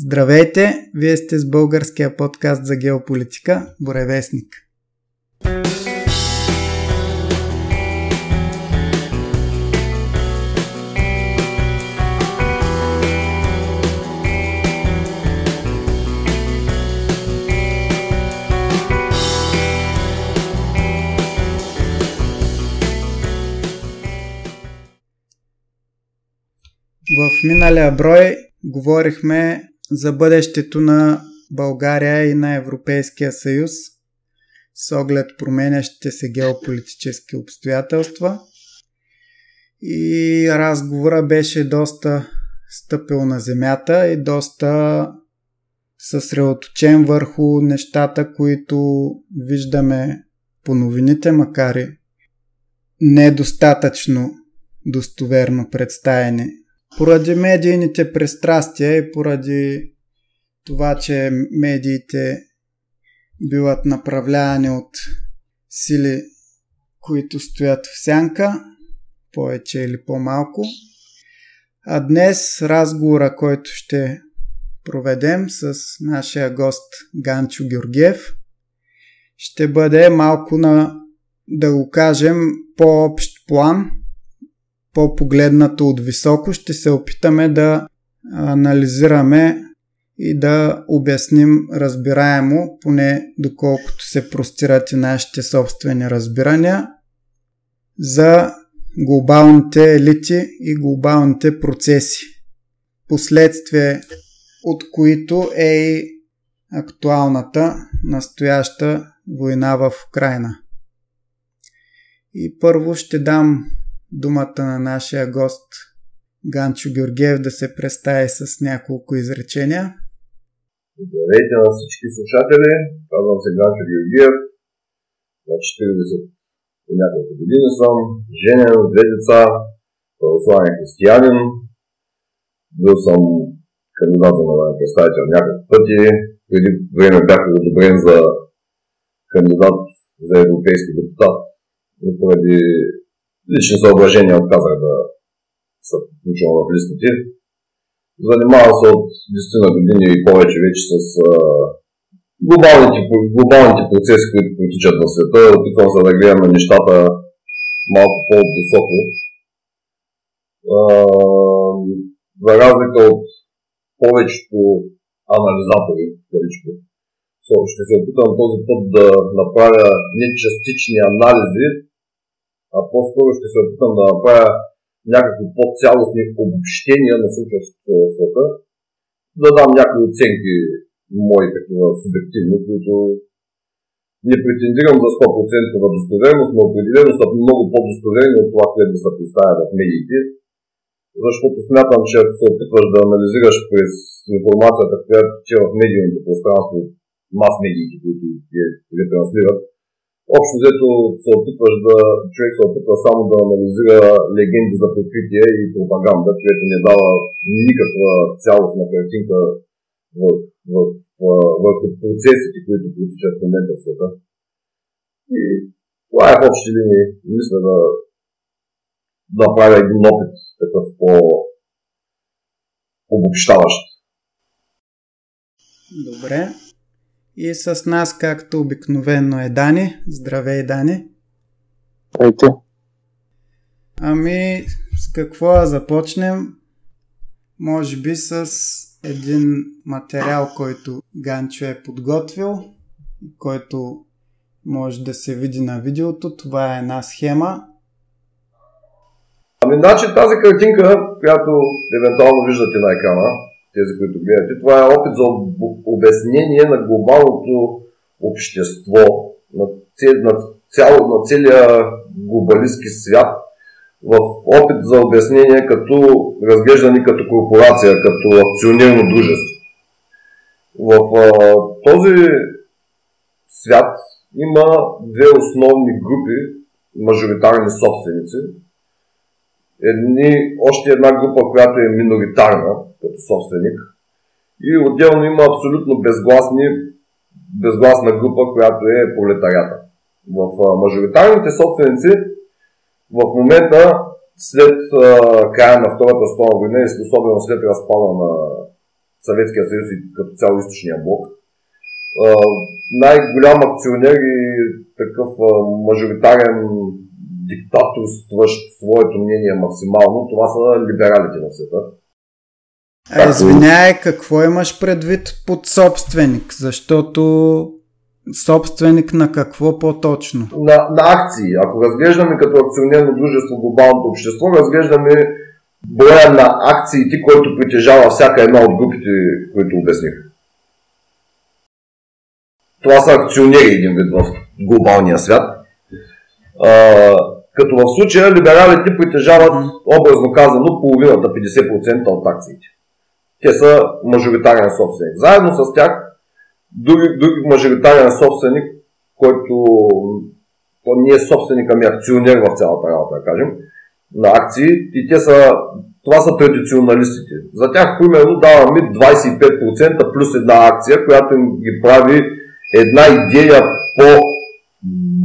Здравейте! Вие сте с българския подкаст за геополитика Боревестник. В миналия брой говорихме за бъдещето на България и на Европейския съюз с оглед променящите се геополитически обстоятелства. И разговора беше доста стъпил на земята и доста съсредоточен върху нещата, които виждаме по новините, макар и недостатъчно достоверно представени поради медийните пристрастия и поради това, че медиите биват направлявани от сили, които стоят в сянка, повече или по-малко. А днес разговора, който ще проведем с нашия гост Ганчо Георгиев, ще бъде малко на, да го кажем, по-общ план – по-погледнато от високо, ще се опитаме да анализираме и да обясним разбираемо, поне доколкото се простират и нашите собствени разбирания, за глобалните елити и глобалните процеси. Последствие от които е и актуалната, настояща война в Украина. И първо ще дам думата на нашия гост Ганчо Георгиев да се представи с няколко изречения. Здравейте на всички слушатели, казвам се Ганчо Георгиев, на 40 и няколко години съм, женен, две деца, православен християнин, бил съм кандидат за народен представител няколко пъти, преди време бях одобрен за кандидат за европейски депутат, но поради лични съображения отказах да се включвам в листите. Занимавам се от 10 на години и повече вече с а, глобалните, глобалните процеси, които протичат в света. Опитвам се да гледам на нещата малко по-високо. за разлика от повечето анализатори, карички, ще се опитам този път да направя не частични анализи, а по-скоро ще се опитам да направя някакви по-цялостни обобщения на случващото в света, да дам някакви оценки, мои такива субективни, които не претендирам за 100% достоверност, но определено са много по-достоверни от това, което да се представя в медиите, защото смятам, че ако се опитваш да анализираш през информацията, която че в медийното пространство, мас-медиите, които я ретранслират, Общо взето се опитваш да, човек се опитва само да анализира легенди за прикритие и пропаганда, което не дава никаква цялостна картинка върху процесите, които протичат в момента в света. И това е в общи линии. Мисля да, да направя един опит такъв по-обобщаващ. Добре. И с нас, както обикновено е Дани. Здравей, Дани! Здравейте! Ами, с какво да започнем? Може би с един материал, който Ганчо е подготвил, който може да се види на видеото. Това е една схема. Ами, значи тази картинка, която евентуално виждате на екрана, тези, които гледате. Това е опит за обяснение на глобалното общество, на, цел, на, цял, на целия глобалистски свят, в опит за обяснение като разглеждани като корпорация, като акционерно дружество. В а, този свят има две основни групи мажоритарни собственици. Едни, още една група, която е миноритарна, като собственик. И отделно има абсолютно безгласни, безгласна група, която е пролетарията. В мажоритарните собственици в момента след а, края на Втората световна война и особено след разпада на Съветския съюз и като цяло източния блок. Най-голям акционер и такъв мажоритарен диктаторстващ своето мнение максимално, това са либералите на света. А, извиняй, какво имаш предвид под собственик? Защото собственик на какво по-точно? На, на акции. Ако разглеждаме като акционерно дружество глобалното общество, разглеждаме броя на акциите, който притежава всяка една от групите, които обясних. Това са акционери един вид в глобалния свят. А, като в случая либералите притежават, образно казано, половината, 50% от акциите. Те са мажоритарен собственик. Заедно с тях, други, други мажоритарен собственик, който то не е собственик, ами акционер в цялата работа, да кажем, на акции и те са, това са традиционалистите. За тях, примерно, даваме 25% плюс една акция, която им ги прави една идея по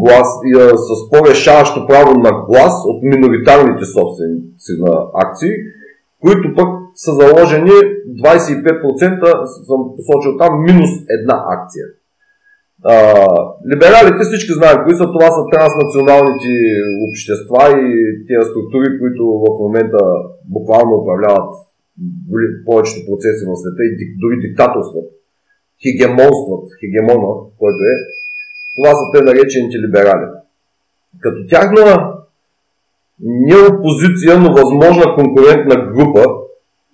глас, с по-решаващо право на глас от миноритарните собственици на акции, които пък са заложени 25%, съм посочил там, минус една акция. А, либералите всички знаем кои са. Това са транснационалните общества и тези структури, които в момента буквално управляват повечето процеси в света и дори диктаторстват. Хегемонстват, хегемона, който е. Това са те наречените либерали. Като тяхна не опозиция, но възможна конкурентна група,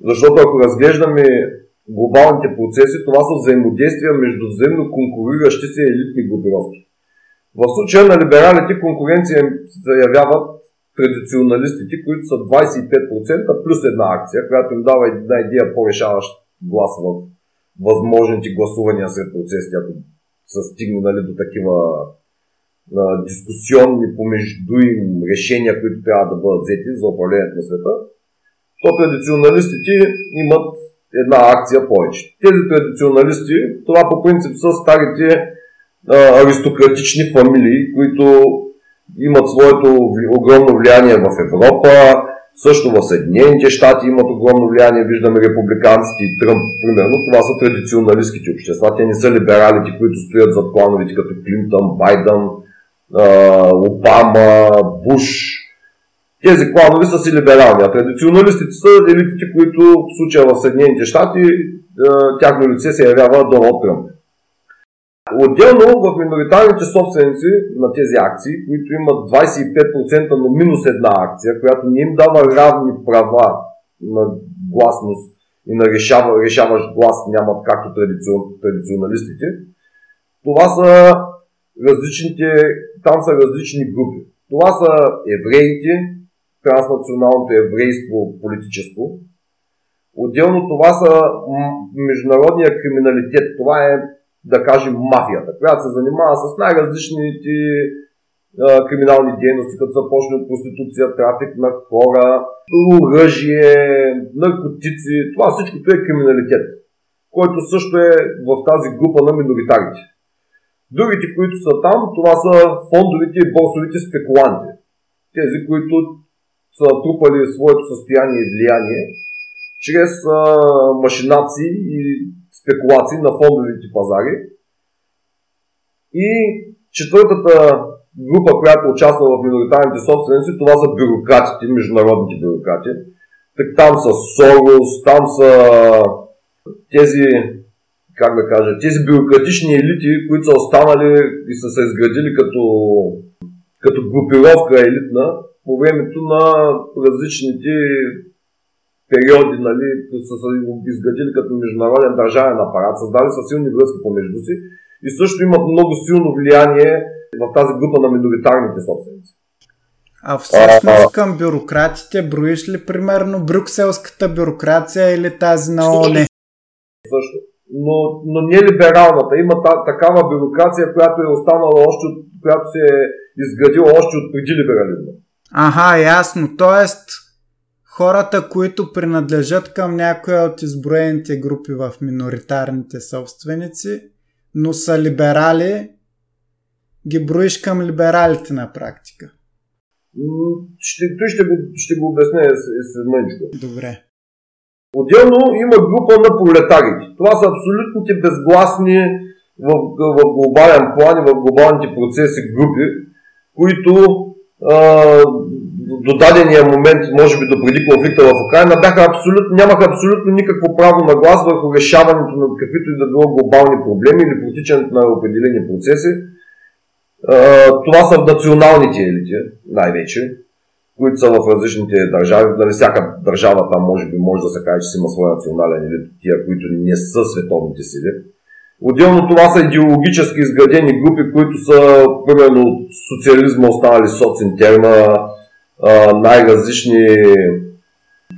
защото ако разглеждаме глобалните процеси, това са взаимодействия между взаимно конкуриращи се елитни групировки. В случая на либералите конкуренция заявяват традиционалистите, които са 25% плюс една акция, която им дава една идея по-решаващ глас в възможните гласувания след процесите, ако са стигне нали, до такива а, дискусионни помежду им решения, които трябва да бъдат взети за управлението на света, то традиционалистите имат една акция повече. Тези традиционалисти, това по принцип са старите а, аристократични фамилии, които имат своето огромно влияние в Европа, също в Съединените щати имат огромно влияние, виждаме републиканците и Тръмп, примерно. Това са традиционалистските общества. Те не са либералите, които стоят зад плановете като Клинтън, Байден, Обама, Буш, тези кланове са си либерални, а традиционалистите са елитите, които в случая в Съединените щати тяхно лице се явява Доналд Тръмп. Отделно в миноритарните собственици на тези акции, които имат 25% но минус една акция, която не им дава равни права на гласност и на решава, решаващ глас нямат както традицион, традиционалистите, това са различните, там са различни групи. Това са евреите, транснационалното еврейство политическо. Отделно това са международния криминалитет. Това е, да кажем, мафията, която се занимава с най-различните криминални дейности, като започне от проституция, трафик на хора, оръжие, наркотици. Това всичкото е криминалитет, който също е в тази група на миноритарите. Другите, които са там, това са фондовите и борсовите спекуланти. Тези, които са трупали своето състояние и влияние чрез машинации и спекулации на фондовите пазари. И четвъртата група, която участва в миноритарните собственици, това са бюрократите, международните бюрократи. Так, там са Сорос, там са тези, как да кажа, тези бюрократични елити, които са останали и са се изградили като, като групировка елитна, по времето на различните периоди, нали, са се изградили като международен държавен апарат, създали са силни връзки помежду си и също имат много силно влияние в тази група на миноритарните собственици. А всъщност към бюрократите броиш ли примерно брюкселската бюрокрация или тази на ОНЕ? Също. Но, но не либералната. Има та, такава бюрокрация, която е останала още, която се е изградила още от преди либерализма. Ага, ясно. Тоест, хората, които принадлежат към някоя от изброените групи в миноритарните собственици, но са либерали, ги броиш към либералите на практика. Ще, той ще го, ще го обясня след мъничко. Добре. Отделно има група на пролетарите. Това са абсолютните безгласни в, в глобален план и в глобалните процеси групи, които до дадения момент, може би до преди конфликта в Украина, бяха абсолютно, нямаха абсолютно никакво право на глас върху решаването на каквито и да било глобални проблеми или протичането на определени процеси. Това са националните елити, най-вече, които са в различните държави. Нали, всяка държава там може би може да се каже, че си има своя национален елит, тия, които не са световните сили. Отделно това са идеологически изградени групи, които са примерно от социализма останали социнтерна, най-различни,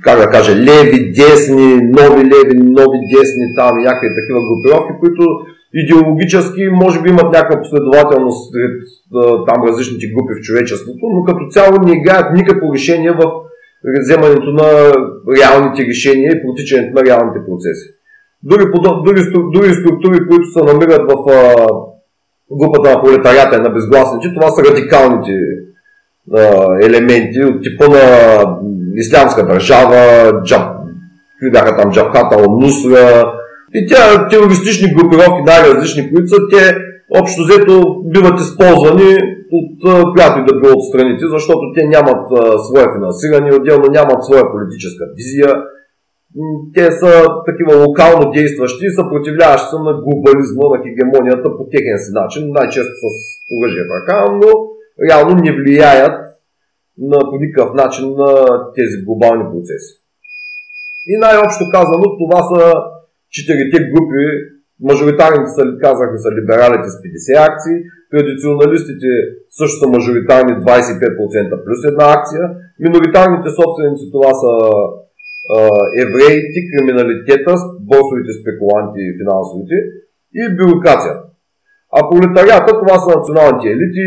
как да кажа, леви, десни, нови леви, нови десни, там някакви такива групировки, които идеологически може би имат някаква последователност сред там различните групи в човечеството, но като цяло не играят никакво решение в вземането на реалните решения и протичането на реалните процеси. Други, други, други структури, които се намират в а, групата на пролетарията на безгласните, това са радикалните а, елементи от типа на ислямска държава, джаб, бяха там джабхата, нусра и тя терористични групировки, най-различни, които са те общо взето биват използвани от която и да било от страните, защото те нямат а, свое финансиране, отделно нямат своя политическа визия, те са такива локално действащи, съпротивляващи се на глобализма, на хегемонията по техен си начин, най-често с оръжие в ръка, но реално не влияят на, по никакъв начин на тези глобални процеси. И най-общо казано, това са четирите групи, мажоритарните са, казахме, са либералите с 50 акции, традиционалистите също са мажоритарни 25% плюс една акция, миноритарните собственици това са евреите, криминалитета, босовите спекуланти и финансовите и бюрокрацията. А пролетарията това са националните елити,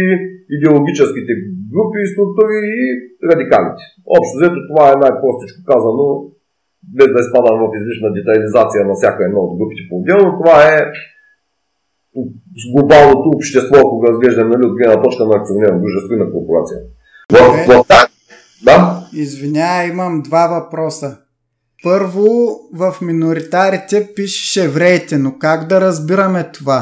идеологическите групи структури и радикалите. Общо взето това е най-простичко казано, без да изпадам в излишна детализация на всяка една от групите по-отделно. Това е глобалното общество, ако го разглеждаме нали, от гледна точка на акционерно дружество и на корпорация. В, в, да? Извинявай, имам два въпроса. Първо, в миноритарите пишеш евреите, но как да разбираме това?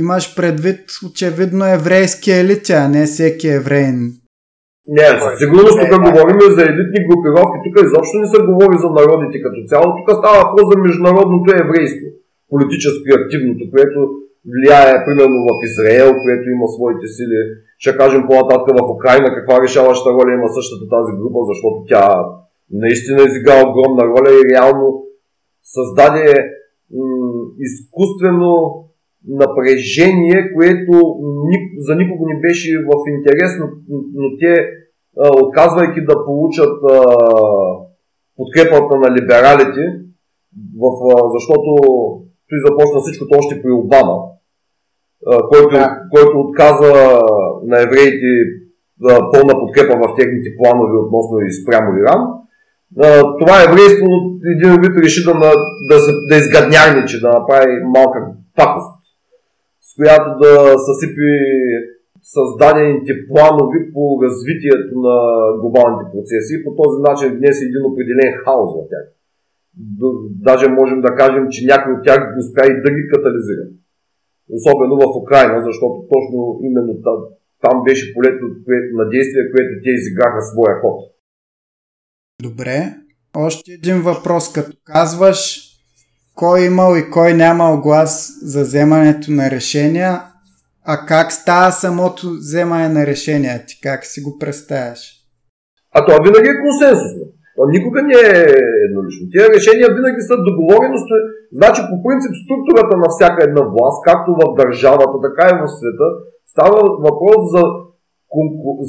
Имаш предвид очевидно еврейски елити, а не всеки евреин. Не, със сигурност тук говорим за елитни групировки. Тук изобщо не се говори за народите като цяло. Тук става въпрос за международното еврейство. Политически активното, което влияе примерно в Израел, което има своите сили. Ще кажем по-нататък в Украина каква решаваща роля има същата тази група, защото тя наистина изигра огромна роля и реално създаде м- изкуствено напрежение, което ни, за никого не беше в интерес, но, но те, а, отказвайки да получат а, подкрепата на либералите, в, а, защото той започна всичкото още при Обама, а, който, да. който отказа на евреите а, пълна подкрепа в техните планове относно и спрямо Иран това еврейство един вид реши да, да, да изгаднярничи, да направи малка пакост, с която да съсипи създадените планови по развитието на глобалните процеси и по този начин внесе един определен хаос в тях. Даже можем да кажем, че някой от тях успя и да ги катализира. Особено в Украина, защото точно именно там, там беше полето на действие, което те изиграха своя ход. Добре. Още един въпрос. Като казваш кой имал и кой нямал глас за вземането на решения, а как става самото вземане на решения ти? Как си го представяш? А това винаги е консенсусно. То никога не е еднолично. Тия решения винаги са договорености. Значи по принцип структурата на всяка една власт, както в държавата, така и в света, става въпрос за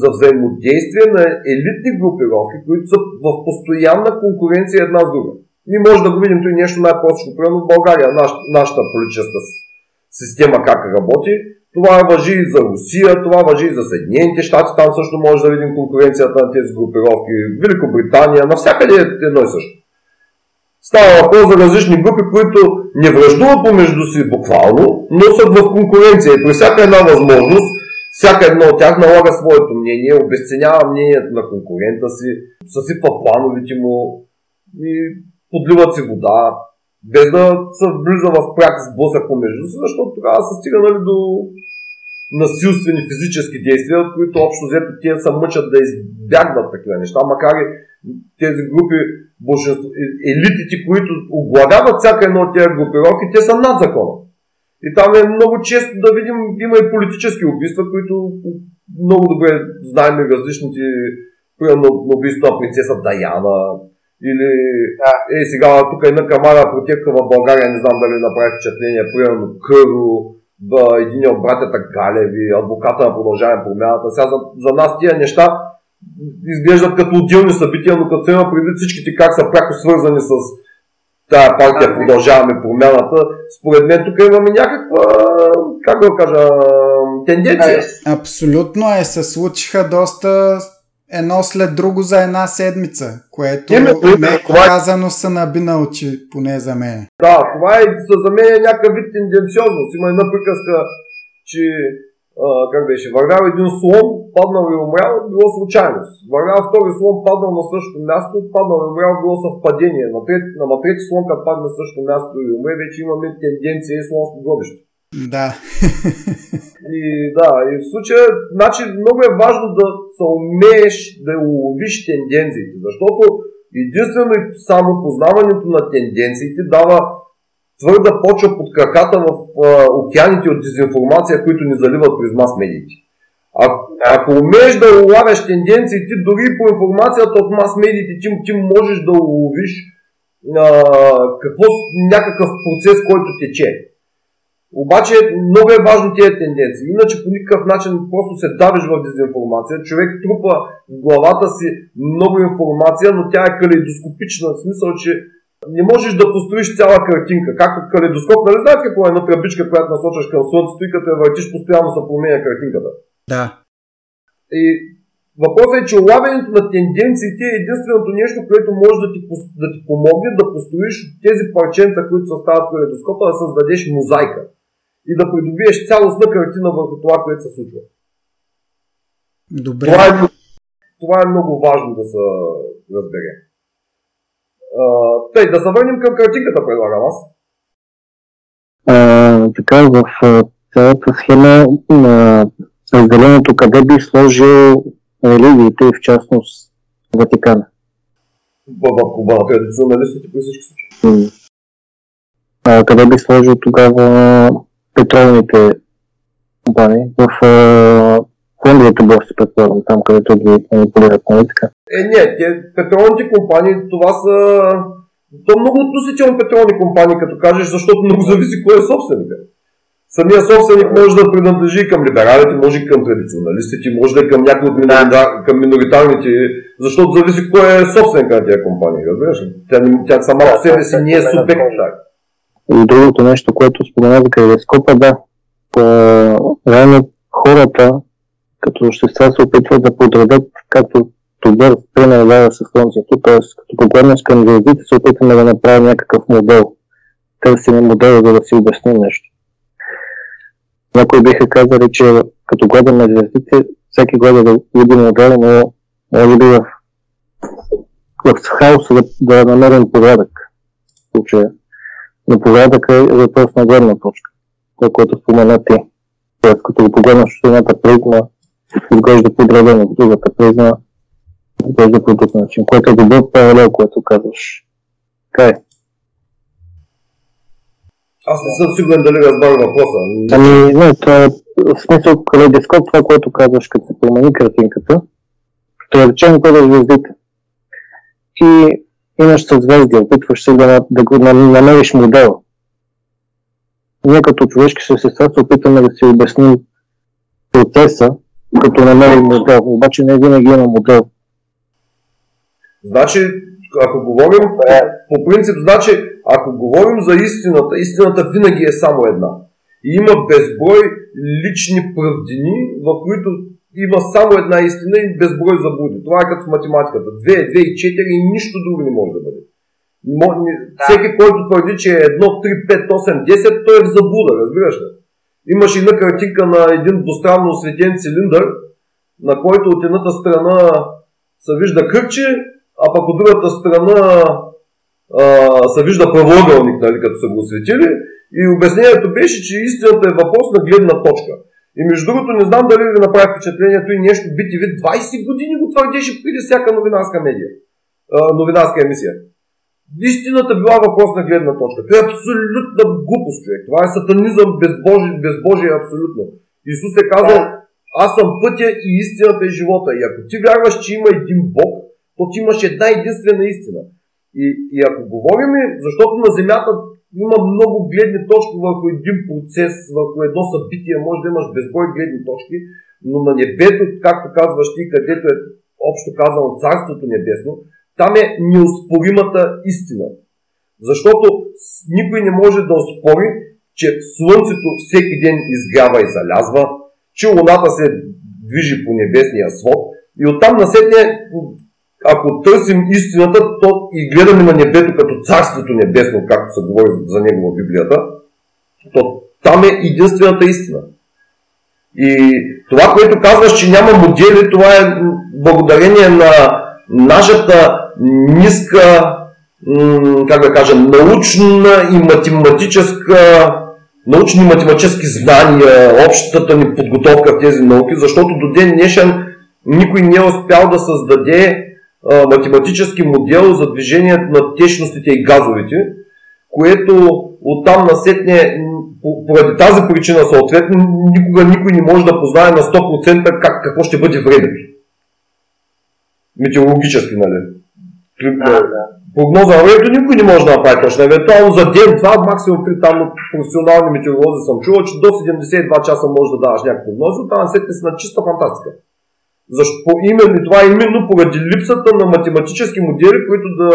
за взаимодействие на елитни групировки, които са в постоянна конкуренция една с друга. Ние може да го видим и нещо най-простичко. Примерно в България, наш, нашата политическа система как работи, това въжи и за Русия, това въжи и за Съединените щати, там също може да видим конкуренцията на тези групировки, Великобритания, навсякъде е едно и също. Става въпрос за различни групи, които не връждуват помежду си буквално, но са в конкуренция и при всяка една възможност всяка едно от тях налага своето мнение, обесценява мнението на конкурента си, съсипва плановите му и подливат си вода, без да се влиза в прак сблъсък помежду си, защото тогава се стига нали, до насилствени физически действия, от които общо взето тия се мъчат да избягват такива неща, макар и тези групи, елитите, които оглавяват всяка една от тези групировки, те са над закона. И там е много често да видим, има и политически убийства, които много добре знаем и различните, примерно убийства на принцеса Даяна, или да. е, сега тук една камара протека в България, не знам дали направи впечатление, примерно Къро, да, един от братята Галеви, адвоката на продължаване промяната. Сега за, за нас тия неща изглеждат като отделни събития, но като има предвид всичките как са пряко свързани с тая партия продължаваме промяната, според мен тук имаме някаква, как да кажа, тенденция. Е, абсолютно е, се случиха доста едно след друго за една седмица, което меко е... казано са наби на очи, поне за мен. Да, това е за мен е някакъв вид тенденциозност. Има една приказка, че а, как беше, вървял един слон, паднал и умрял, било случайност. Вървял втори слон, паднал на същото място, паднал и умрял, било съвпадение. На трети, на трети слон, като падне на същото място и умре, вече имаме тенденция и слонско гробище. Да. И да, и в случая, значи много е важно да се умееш да уловиш тенденциите, защото единствено и само познаването на тенденциите дава твърда почва под краката в а, океаните от дезинформация, които ни заливат през мас медиите. А, ако умееш да улавяш тенденциите, дори по информацията от мас медиите, ти, ти можеш да уловиш а, какво, някакъв процес, който тече. Обаче много е важно тези тенденции. Иначе по никакъв начин просто се давиш в дезинформация. Човек трупа в главата си много информация, но тя е калейдоскопична. В смисъл, че не можеш да построиш цяла картинка. Както калейдоскоп, нали знаете какво е една тръбичка, която насочваш към Слънцето и като я въртиш, постоянно се променя картинката. Да. И въпросът е, че улавянето на тенденциите е единственото нещо, което може да ти, да ти помогне да построиш тези парченца, които съставят калейдоскопа, да създадеш мозайка и да придобиеш цялостна картина върху това, което се случва. Добре. Това е, това е много важно да се разбере. Тъй, да се върнем към картинката, предлагам аз. А, така, в цялата схема на разделението, къде би сложил религиите в частност Ватикана? В, в Куба на традиционалистите при всички случаи. А, къде би сложил тогава петролните компании в фондовите борси, предполагам, там където ги манипулират, нали така? Е, не, те, петролните компании, това са то много относително петролни компании, като кажеш, защото много зависи кой е собственика. Самия собственик може да принадлежи към либералите, може и към традиционалистите, може да е към някои от минорита, към миноритарните, защото зависи кой е собственик на тези компании, разбираш ли? Тя, тя сама по себе си не е субект. И другото нещо, което спомена за калейдоскопа, да, по, реално хората като общества се опитват да подредят както добър пример дава с Слънцето, т.е. като погледнеш към звездите, се опитваме да направим някакъв модел. Търсим модел, за да си обясним нещо. Някои биха казали, че като гледаме звездите, всеки гледа да види модел, но може би в, в хаоса да, да намерим порядък. Случая но порядъка е въпрос на гледна точка. Това, което спомена ти. Тоест, като го погледнеш от едната призма, изглежда подредено, от другата призма изглежда по друг начин, което е добър паралел, което казваш. Така е. Аз не съм сигурен дали разбрах въпроса. Ами, не, това е в смисъл калейдоскоп, това, което казваш, като се промени картинката, ще речем да звездите. И имаш съзвездие, опитваш се да, да го намериш модел. Ние като човешки същества се опитаме да си обясним процеса, като намерим модел, обаче не винаги има модел. Значи, ако говорим по принцип, значи, ако говорим за истината, истината винаги е само една. И има безброй лични правдини, в които има само една истина и безброй заблуди. Това е като в математиката. 2 2 и 4 и нищо друго не може да бъде. Всеки, който твърди, че е 1, 3, 5, 8, 10, той е в заблуда, разбираш ли? Имаше една картинка на един двустранно осветен цилиндър, на който от едната страна се вижда кръгче, а пък от другата страна се вижда правоъгълник, нали, като са го осветили. И обяснението беше, че истината е въпрос на гледна точка. И между другото, не знам дали ви направи впечатлението и нещо BTV 20 години го твърдеше преди всяка новинарска медия, новинарска емисия. Истината била въпрос на гледна точка. Това е абсолютна глупост, човек. Това е сатанизъм, безбожие, безбожие абсолютно. Исус е казал, аз съм пътя и истината и живота. И ако ти вярваш, че има един Бог, то ти имаш една единствена истина. И, и ако говорим, защото на Земята има много гледни точки върху един процес, върху едно събитие, може да имаш безбой гледни точки, но на небето, както казваш ти, където е общо казано Царството небесно, там е неоспоримата истина. Защото никой не може да оспори, че Слънцето всеки ден изгрява и залязва, че Луната се движи по небесния свод и оттам насетне ако търсим истината, то и гледаме на небето като царството небесно, както се говори за него в Библията, то там е единствената истина. И това, което казваш, че няма модели, това е благодарение на нашата ниска, как да кажа, научна и математическа научни и математически знания, общата ни подготовка в тези науки, защото до ден днешен никой не е успял да създаде математически модел за движението на течностите и газовите, което оттам насетне, поради тази причина съответно, никога никой не може да познае на 100% как, какво ще бъде времето. Метеорологически, нали? Да, да. Прогноза на времето никой не може да направи точно. Евентуално за ден, два, максимум при там от професионални метеоролози съм чувал, че до 72 часа може да даваш някакви прогнози, оттам сетне си на чиста фантастика. Защо именно това е именно поради липсата на математически модели, които да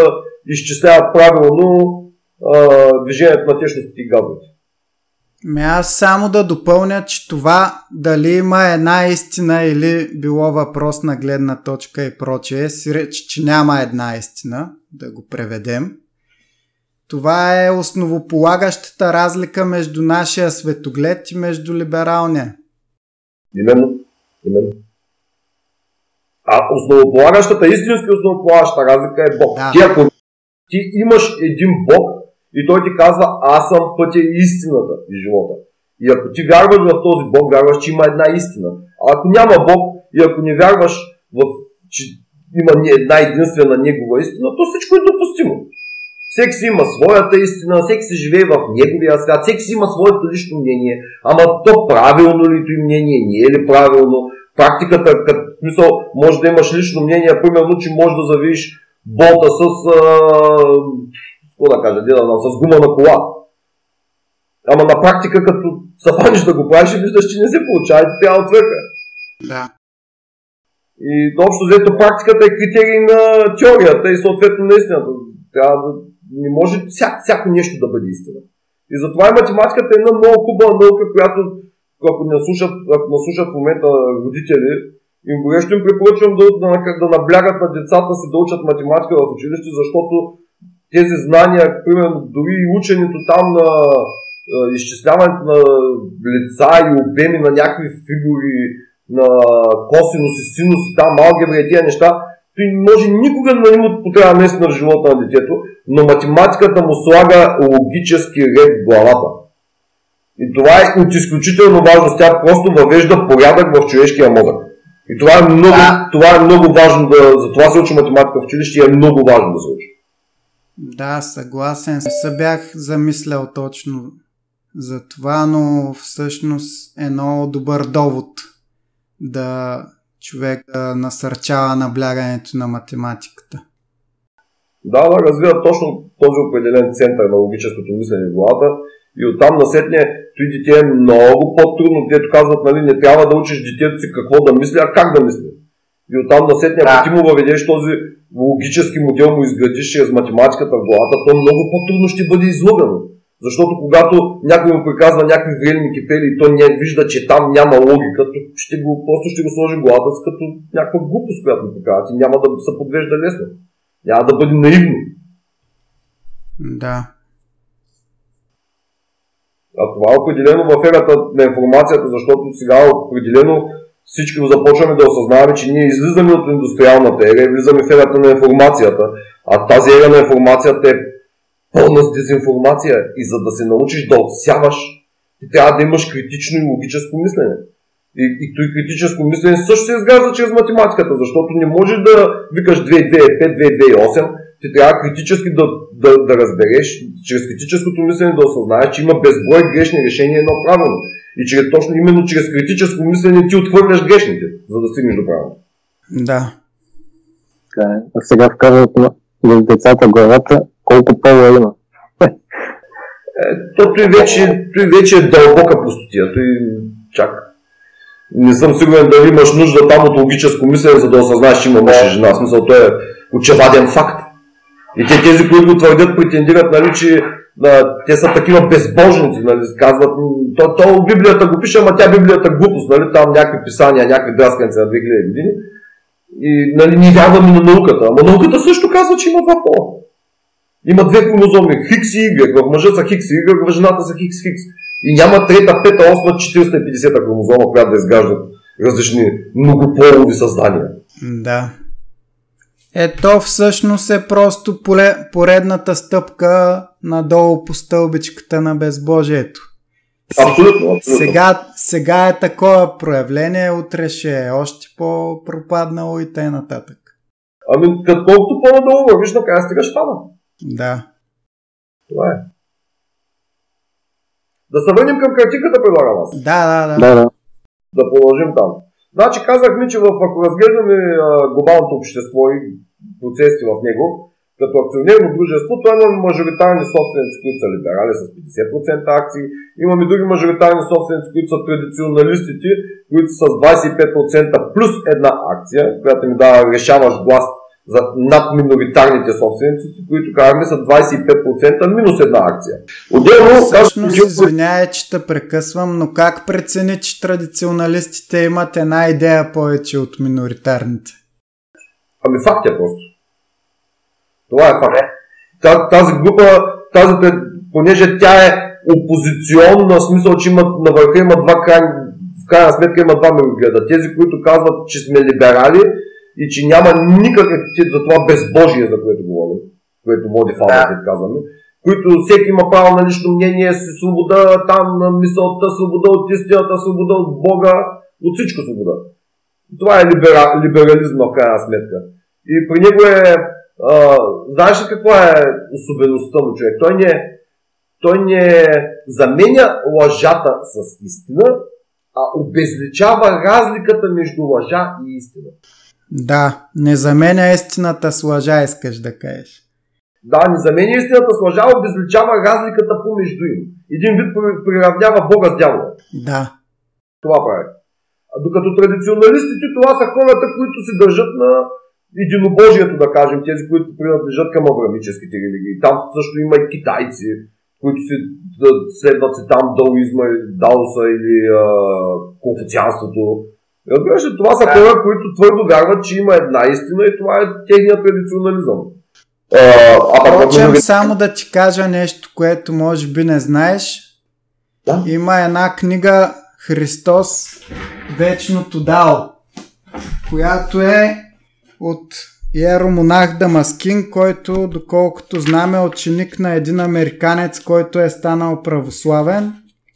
изчисляват правилно а, движението на течностите и газовете. Ме аз само да допълня, че това дали има една истина или било въпрос на гледна точка и прочее, си рече, че няма една истина, да го преведем. Това е основополагащата разлика между нашия светоглед и между либералния. Именно. Именно. А основополагащата, истински основополагаща разлика е Бог. Да. Ти ако ти имаш един Бог и той ти казва, аз съм пътя и истината и живота. И ако ти вярваш в този Бог, вярваш, че има една истина. А ако няма Бог и ако не вярваш, в, че има една единствена негова истина, то всичко е допустимо. Всеки си има своята истина, всеки си живее в неговия свят, всеки си има своето лично мнение. Ама то правилно ли то мнение, не е ли правилно? практиката, като смисъл, може да имаш лично мнение, примерно, че може да завиш болта с, какво да кажа, да, с гума на кола. Ама на практика, като се фаниш да го правиш, виждаш, че не се получава и ти трябва отвърка. Да. И общо взето практиката е критерий на теорията и съответно на истината. Трябва да не може всяко, всяко нещо да бъде истина. И затова и математиката е една много хубава наука, която ако не слушат, ако не слушат в момента родители, им горещо им препоръчвам да, да, да наблягат на децата си да учат математика в училище, защото тези знания, примерно дори и ученето там на е, изчисляването на лица и обеми на някакви фигури, на косинуси, синуси, там алгебра и тези неща, той може никога да не му потребва место на живота на детето, но математиката му слага логически ред в главата. И това е от изключително важност. Тя просто въвежда порядък в човешкия мозък. И това е много, да. това е много важно да. За това се учи математика в училище и е много важно да се учи. Да, съгласен. Се бях замислял точно за това, но всъщност е много добър довод да човек да насърчава наблягането на математиката. Да, да, развива точно този определен център на логическото мислене в главата и оттам насетне той дете е много по-трудно, където казват, нали, не трябва да учиш детето си какво да мисли, а как да мисли. И оттам насетне, ако ти му въведеш този логически модел, му изградиш чрез математиката в главата, то много по-трудно ще бъде излъгано. Защото когато някой му приказва някакви вредни кипели и то не вижда, че там няма логика, то ще го, просто ще го сложи главата си като някаква глупост, която му приказват и няма да се подвежда лесно. Няма да бъде наивно. Да. А това е определено в ерата на информацията, защото сега определено всички започваме да осъзнаваме, че ние излизаме от индустриалната ера и влизаме в ерата на информацията. А тази ера на информацията е пълна с дезинформация и за да се научиш да отсяваш, ти трябва да имаш критично и логическо мислене. И, и той критическо мислене също се изгражда чрез математиката, защото не можеш да викаш 2, 2, 5, 2, 2, 8. Ти трябва критически да, да, да разбереш, чрез критическото мислене да осъзнаеш, че има безброй грешни решения едно правилно. И чрез, точно именно чрез критическо мислене ти отхвърляш грешните, за да стигнеш до правилно. Да. Е. А сега вкарват на в децата главата колко пола има. Е, то той вече, той вече е дълбока пустотия. Той чак. Не съм сигурен дали имаш нужда там от логическо мислене, за да осъзнаеш, че има мъж и жена. В смисъл, той е очеваден факт. И те, тези, които твърдят, претендират, нали, че да, те са такива безбожници, нали, казват, то, то Библията го пише, ама тя Библията глупост, нали, там някакви писания, някакви драсканци на 2000 години. И нали, ние вярваме на науката. Ама науката също казва, че има два пола. Има две хромозоми, Хикс и Y. В мъжа са Хикс и Y, в жената са Хикс Хикс. И няма трета, пета, осма, 450 хромозома, която да изграждат различни многополови създания. Да. Ето всъщност е просто поредната стъпка надолу по стълбичката на безбожието. Абсолютно, абсолютно. Сега, сега е такова проявление, утре ще е още по-пропаднало и т.н. нататък. Ами, колкото по-надолу вървиш, накрая стигаш фана. Да. Това е. Да се върнем към картинката, предлагам аз. Да, да, да. Да, да. Да продължим там. Значи казахме, че в, ако разглеждаме глобалното общество и процесите в него, като акционерно дружество, то има мажоритарни собственици, които са либерали с 50% акции, имаме други мажоритарни собственици, които са традиционалистите, които са с 25% плюс една акция, която ми дава решаваш глас за над миноритарните собственици, които казваме са 25% минус една акция. Отделно, Всъщност, казвам, извинявай, че те прекъсвам, но как прецени, че традиционалистите имат една идея повече от миноритарните? Ами факт е просто. Това е факт. Тази група, тази, понеже тя е опозиционна, в смисъл, че има, на върха има два крайни, в крайна сметка има два мегагледа. Тези, които казват, че сме либерали и че няма никакъв за това безбожие, за което говорим, което води фалата, да. казваме, които всеки има право на лично мнение, свобода там на мисълта, свобода от истината, свобода от Бога, от всичко свобода. Това е либера, либерализма в крайна сметка. И при него е а, знаеш ли каква е особеността му човек? Той не, той не заменя лъжата с истина, а обезличава разликата между лъжа и истина. Да, не заменя истината с лъжа, искаш да кажеш. Да, не заменя истината с лъжа, обезличава разликата помежду им. Един вид приравнява Бога с дявола. Да. Това прави. Докато традиционалистите, това са хората, които се държат на единобожието, да кажем, тези, които принадлежат към аврамическите религии. Там също има и китайци, които си следват се там даоизма, даоса или а, конфуцианството. Разбираш ли, това са хора, които твърдо вярват, че има една истина и това е техният традиционализъм. Впрочем, само да ти кажа нещо, което може би не знаеш. Да? Има една книга Христос Вечното Дао, която е от Иеромонах Дамаскин, който, доколкото знаме, е ученик на един американец, който е станал православен,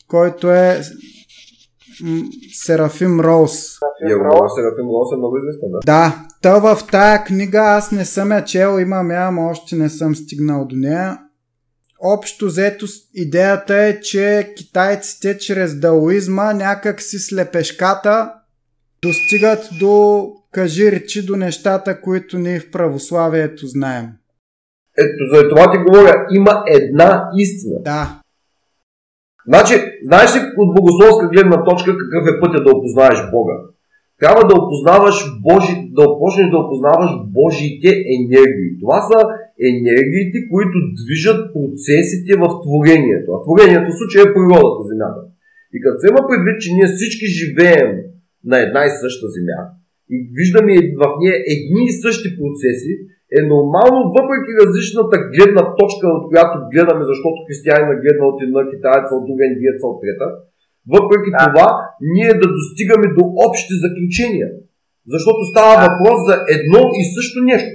който е Серафим Роуз. Серафим Роуз е много известен, да. Да, та в тая книга аз не съм я чел, имам я, но още не съм стигнал до нея. Общо взето идеята е, че китайците чрез даоизма някак си слепешката достигат до Кажи речи до нещата, които ние в православието знаем. Ето, за това ти говоря, има една истина. Да. Значи, знаеш ли от богословска гледна точка какъв е пътя да опознаеш Бога? Трябва да опознаваш Божи, да почнеш да опознаваш Божиите енергии. Това са енергиите, които движат процесите в творението. А творението в случая е природата, Земята. И като се има предвид, че ние всички живеем на една и съща Земя, и виждаме в нея едни и същи процеси, е нормално, въпреки различната гледна точка, от която гледаме, защото християнина гледна от една китаеца, от друга индиеца, от трета, въпреки да. това, ние да достигаме до общи заключения. Защото става да. въпрос за едно и също нещо.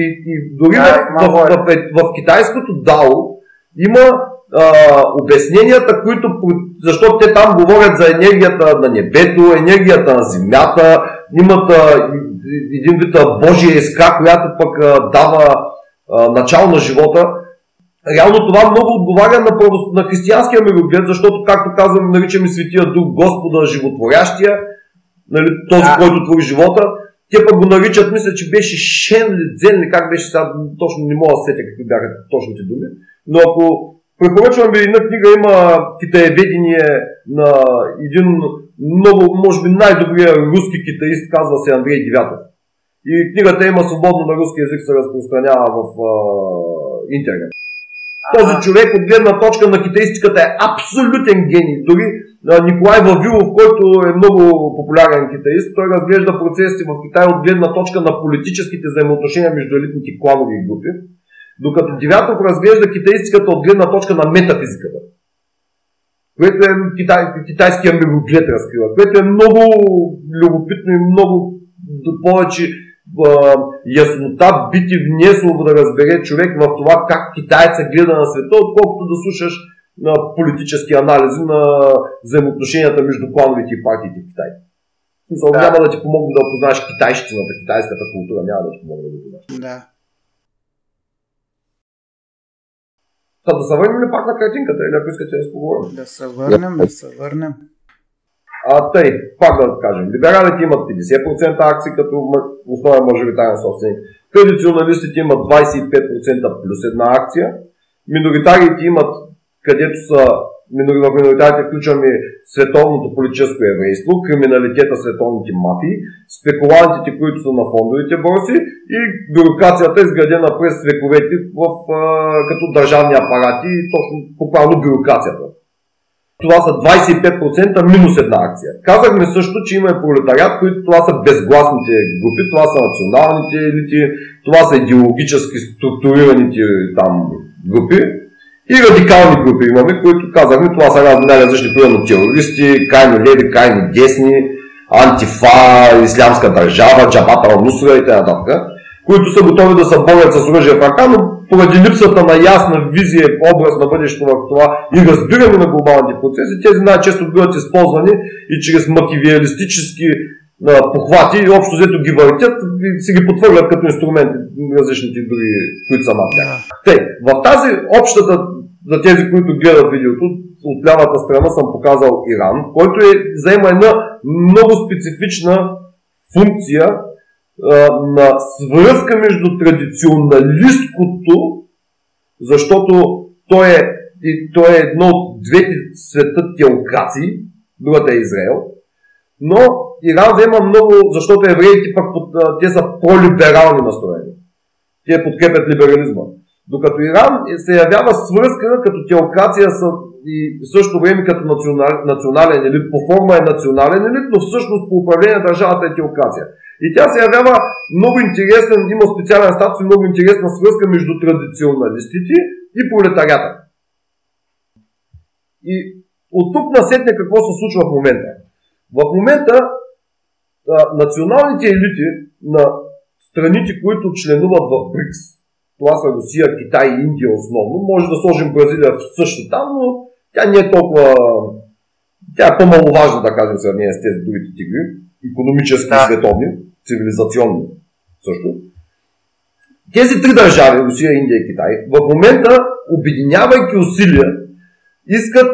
И, и дори да, в, в, в, в, в китайското дао има а, обясненията, които, защото те там говорят за енергията на небето, енергията на земята, имат а, един вид Божия иска, която пък а, дава а, начало на живота. Реално това много отговаря на, на християнския мироглед, защото, както казвам, наричаме Светия Дух Господа животворящия, нали, този, да. който твори живота. Те пък го наричат, мисля, че беше Шен ли, Дзен ли, как беше сега, точно не мога да сетя какви бяха точните думи. Но ако препоръчвам ви една книга, има китаеведение на един много, може би най-добрия руски китаист, казва се Андрей Девятов. И книгата има свободно на руски язик, се разпространява в а, интернет. Този човек от гледна точка на китаистиката е абсолютен гений. Дори Николай Вавилов, който е много популярен китаист, той разглежда процесите в Китай от гледна точка на политическите взаимоотношения между елитните кланови групи, докато Девятов разглежда китаистиката от гледна точка на метафизиката, което е китай, китайския мироглед разкрива, което е много любопитно и много повече яснота би ти внесло да разбере човек в това как китайца гледа на света, отколкото да слушаш на политически анализи на взаимоотношенията между клановите и партиите в Китай. Да. няма да ти помогне да опознаеш китайщината, китайската култура, няма да ти помогне да го познаеш. Да. Та да се върнем ли пак на картинката или ако искате да споговорим? Да се върнем, да се върнем. А, тъй, пак да кажем, либералите имат 50% акции като основен мажоритарен собственик, традиционалистите имат 25% плюс една акция, миноритарите имат, където са в миноритарите включваме световното политическо еврейство, криминалитета, световните мафии, спекулантите, които са на фондовите борси и бюрокрацията изградена през вековете в, а, като държавни апарати и точно буквално бюрокрацията. Това са 25% минус една акция. Казахме също, че има и пролетариат, които това са безгласните групи, това са националните елити, това са идеологически структурираните там групи и радикални групи имаме, които казахме, това са разни най-различни примерно терористи, крайно леви, крайно десни, антифа, ислямска държава, джабата на Нусра и т.н които са готови да се борят с оръжие в ръка, но поради липсата на ясна визия, образ на бъдещето в това и разбиране на глобалните процеси, тези най-често биват използвани и чрез макивиалистически похвати и общо взето ги въртят и си ги потвърлят като инструменти различните други, които са над тях. Те, в тази общата, за тези, които гледат видеото, от лявата страна съм показал Иран, който е, заема една много специфична функция на свръзка между традиционалисткото, защото той е, той е едно от двете света теокрации, другата е Израел, но Иран взема много, защото евреите пък те са по-либерални настроени. Те подкрепят либерализма. Докато Иран се явява свръзка като теокрация и в същото време като национал, национален елит, по форма е национален елит, но всъщност по управление държавата е теокрация. И тя се явява много интересен, има специален статус и много интересна свръзка между традиционалистите и пролетарията. И от тук насетне какво се случва в момента. В момента националните елити на страните, които членуват в БРИКС, това са Русия, Китай и Индия основно, може да сложим Бразилия също там, но тя не е толкова тя е по-маловажна, да кажем, в сравнение с тези другите тигри, економически и световни цивилизационно също. Тези три държави, Русия, Индия и Китай, в момента, обединявайки усилия, искат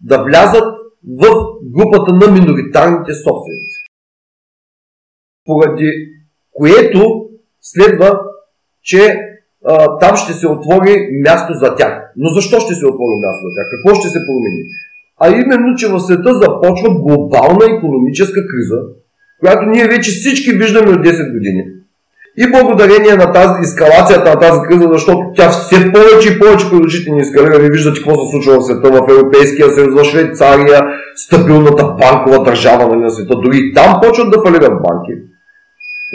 да влязат в групата на миноритарните собственици. Поради което следва, че а, там ще се отвори място за тях. Но защо ще се отвори място за тях? Какво ще се промени? А именно, че в света започва глобална економическа криза, която ние вече всички виждаме от 10 години. И благодарение на тази ескалацията на тази криза, защото тя все повече и повече пред очите ни ескалира. Вие виждате какво се случва в света, в Европейския съюз, в Швейцария, стабилната банкова държава нали, на света. Дори там почват да фалират банки.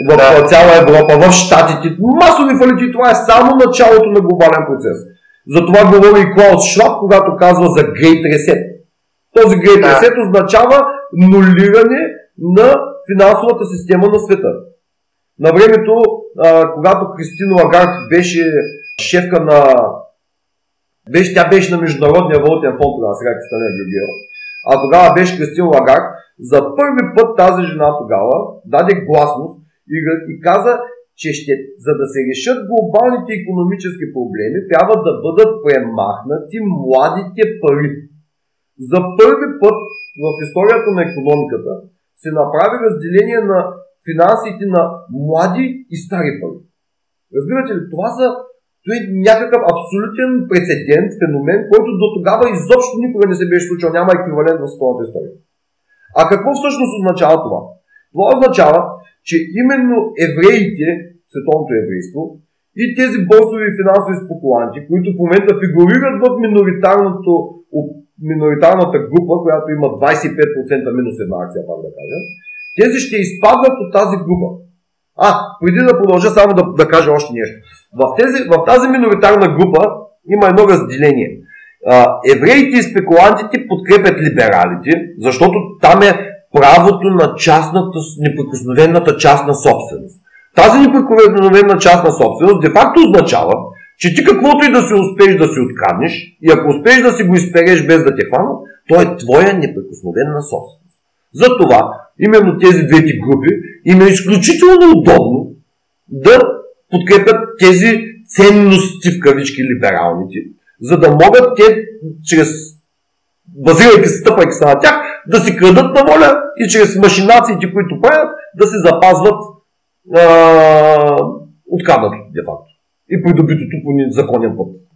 В да. цяла Европа, в Штатите. Масови фалити. Това е само началото на глобален процес. Затова говори и Клаус Шваб, когато казва за Great Reset. Този Great да. Reset означава нулиране на финансовата система на света. На времето, когато Кристина Лагард беше шефка на... Беше, тя беше на Международния валутен фонд, тогава сега стане влюбила. А тогава беше Кристина Лагард. За първи път тази жена тогава даде гласност и, и каза, че ще, за да се решат глобалните економически проблеми, трябва да бъдат премахнати младите пари. За първи път в историята на економиката се направи разделение на финансите на млади и стари пари. Разбирате ли, това са това е някакъв абсолютен прецедент, феномен, който до тогава изобщо никога не се беше случил, няма еквивалент в световната история. А какво всъщност означава това? Това означава, че именно евреите, световното еврейство, и тези борсови и финансови спекуланти, които в момента фигурират в миноритарната група, която има 25% минус една акция, пак да кажа, тези ще изпаднат от тази група. А, преди да продължа само да, да кажа още нещо. В, тези, в тази миноритарна група има едно разделение. А, евреите и спекулантите подкрепят либералите, защото там е правото на частната, неприкосновената частна собственост. Тази неприкосновена частна собственост де-факто означава, че ти каквото и да си успееш да си откраднеш, и ако успееш да си го изпереш без да те хванат, то е твоя неприкосновена собственост. Затова именно тези двете групи им е изключително удобно да подкрепят тези ценности в кавички либералните, за да могат те чрез базирайки се, стъпайки се на тях, да си крадат на воля и чрез машинациите, които правят, да се запазват откраднато, де факто. И придобитото по законен път.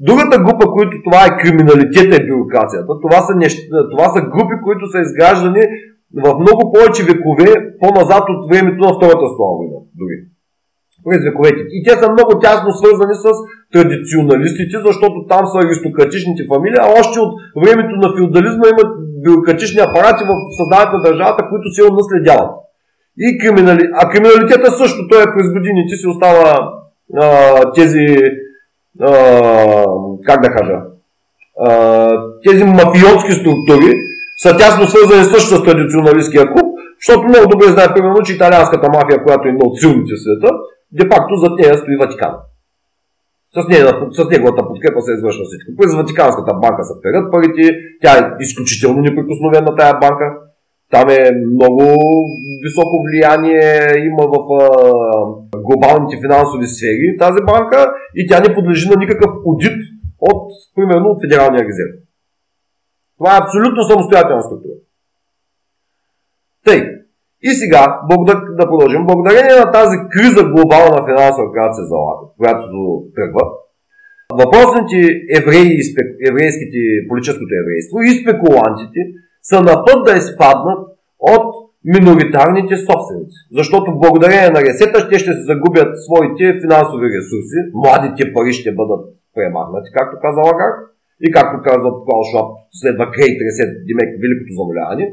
Другата група, които това е криминалитета и бюрокрацията, това са, нещ... това са групи, които са изграждани в много повече векове по-назад от времето на Втората световна война. Дори. През вековете. И те са много тясно свързани с традиционалистите, защото там са аристократичните фамилии, а още от времето на феодализма имат бюрократични апарати в създаването на държавата, които се наследяват. И криминали... А криминалитета също, той е през годините си остава а, тези как да кажа, тези мафиотски структури са тясно свързани също с традиционалистския клуб, защото много добре знае, примерно, че италианската мафия, която е една от силните в света, де-факто зад нея стои Ватикан. С, нея, с неговата подкрепа се извършва всичко. През Ватиканската банка са перят парите, тя е изключително неприкосновена тая банка. Там е много високо влияние има в а, глобалните финансови сфери тази банка и тя не подлежи на никакъв аудит от, примерно, от Федералния резерв. Това е абсолютно самостоятелна структура. Тъй. И сега, да продължим, благодарение на тази криза глобална финансова, която се залага, която тръгва, въпросните евреи, еврейските, политическото еврейство и спекулантите са на път да изпаднат от миноритарните собственици. Защото благодарение на ресета те ще се загубят своите финансови ресурси, младите пари ще бъдат премахнати, както каза Лагар, и както казва Клаус Шваб, следва Great Reset, Димек, великото зануляване.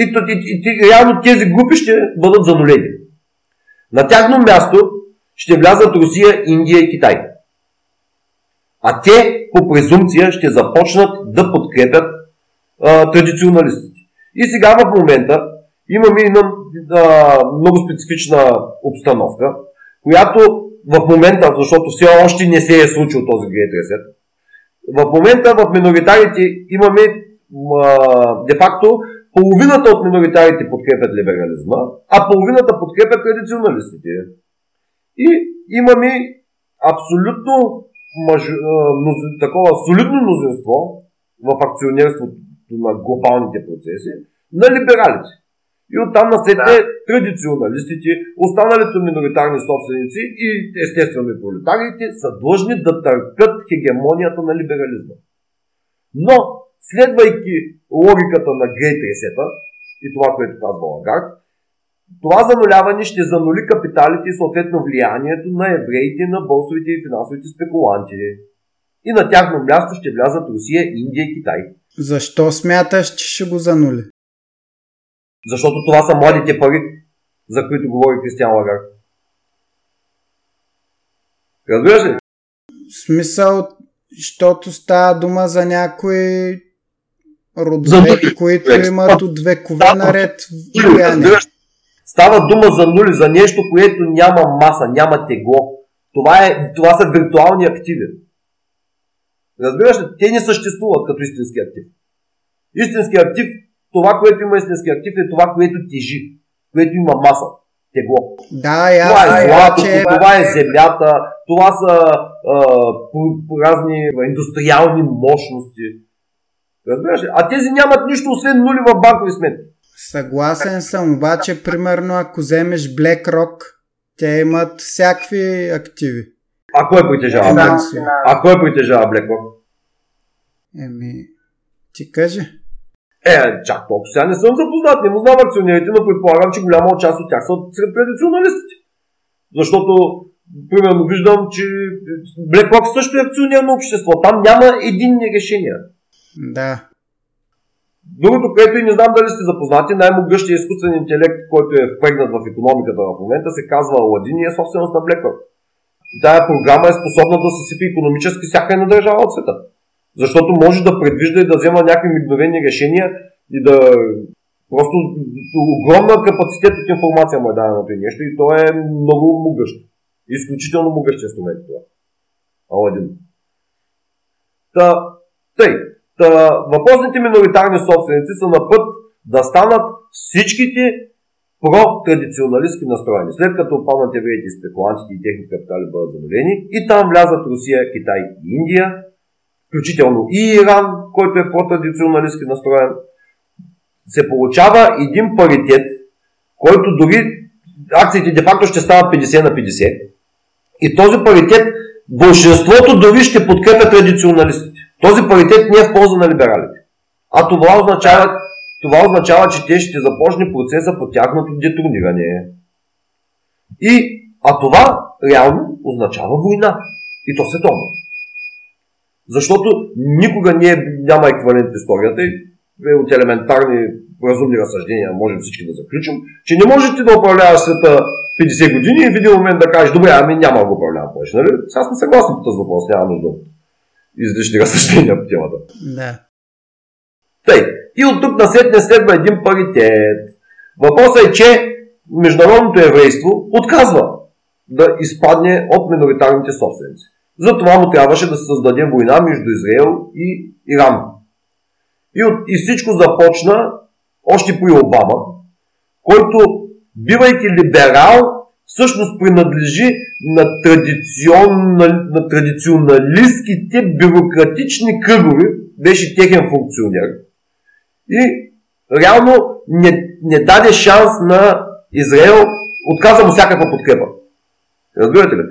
И, и, и, и реално тези групи ще бъдат занулени. На тяхно място ще влязат Русия, Индия и Китай. А те по презумпция ще започнат да подкрепят традиционалистите. И сега в момента имаме една а, много специфична обстановка, която в момента, защото все още не се е случил този Great в момента в миноритарите имаме де-факто половината от миноритарите подкрепят либерализма, а половината подкрепят традиционалистите. И имаме абсолютно мъж, такова солидно мнозинство в акционерството на глобалните процеси на либералите. И оттам на след да. традиционалистите, останалите миноритарни собственици и естествено и пролетариите са длъжни да търпят хегемонията на либерализма. Но, следвайки логиката на Грейт Ресета и това, което казва Лагард, това зануляване ще занули капиталите и съответно влиянието на евреите, на борсовите и финансовите спекуланти. И на тяхно място ще влязат Русия, Индия и Китай. Защо смяташ, че ще го занули? Защото това са младите пари, за които говори Кристиан Лагар. Разбираш ли? В смисъл, защото става дума за някои родове, за които имат от векове да, наред влияние. Става дума за нули, за нещо, което няма маса, няма тегло. Това, е, това са виртуални активи. Разбираш ли? Те не съществуват като истински актив. Истински актив, това, което има истински актив е това, което тежи, което има маса, тегло. Да, я, Това е злато, че... това е земята, това са а, по- по- разни индустриални мощности. Разбираш ли? А тези нямат нищо, освен нули в банкови сметки. Съгласен съм, обаче, примерно, ако вземеш BlackRock, те имат всякакви активи. А кой притежава Да. А кой притежава BlackRock? Еми, ти кажи. Е, чак толкова сега не съм запознат, не му знам акционерите, но предполагам, че голяма част от тях са сред традиционалистите. Защото, примерно, виждам, че BlackRock също е акционерно общество. Там няма единни решения. Да. Другото, което и не знам дали сте запознати, най-могъщия изкуствен интелект, който е впрегнат в економиката в момента, се казва Аладин и е собственост на BlackRock. Тая програма е способна да съсипи економически всяка една държава от света. Защото може да предвижда и да взема някакви мигновени решения и да просто огромна капацитет от информация му е даденото и нещо и то е много могъщ. Изключително могъщ инструмент това. Аладин. Та, тъй, та, въпросните миноритарни собственици са на път да станат всичките про-традиционалистски настроени. След като опаднат евреите и спекулантите и техни капитали бъдат занулени и там влязат Русия, Китай и Индия, включително и Иран, който е по-традиционалистски настроен, се получава един паритет, който дори акциите де-факто ще стават 50 на 50. И този паритет, большинството дори ще подкрепя традиционалистите. Този паритет не е в полза на либералите. А това означава, това означава, че те ще започне процеса по тяхното детрониране. И, а това реално означава война. И то световно. Защото никога не е, няма еквивалент в историята и е от елементарни разумни разсъждения можем всички да заключим, че не можеш ти да управляваш света 50 години и в един момент да кажеш, добре, ами няма да го управлявам повече, нали? Сега сме съгласни по този въпрос, няма нужда от излишни разсъждения по темата. Да. Тъй, и от тук насетне следва един паритет. Въпросът е, че международното еврейство отказва да изпадне от миноритарните собственици. Затова му трябваше да се създаде война между Израел и Иран. И, от, и всичко започна още при Обама, който, бивайки либерал, всъщност принадлежи на, традиционна, на традиционалистските бюрократични кръгове, беше техен функционер. И реално не, не даде шанс на Израел, отказа му всякаква подкрепа. Разбирате ли?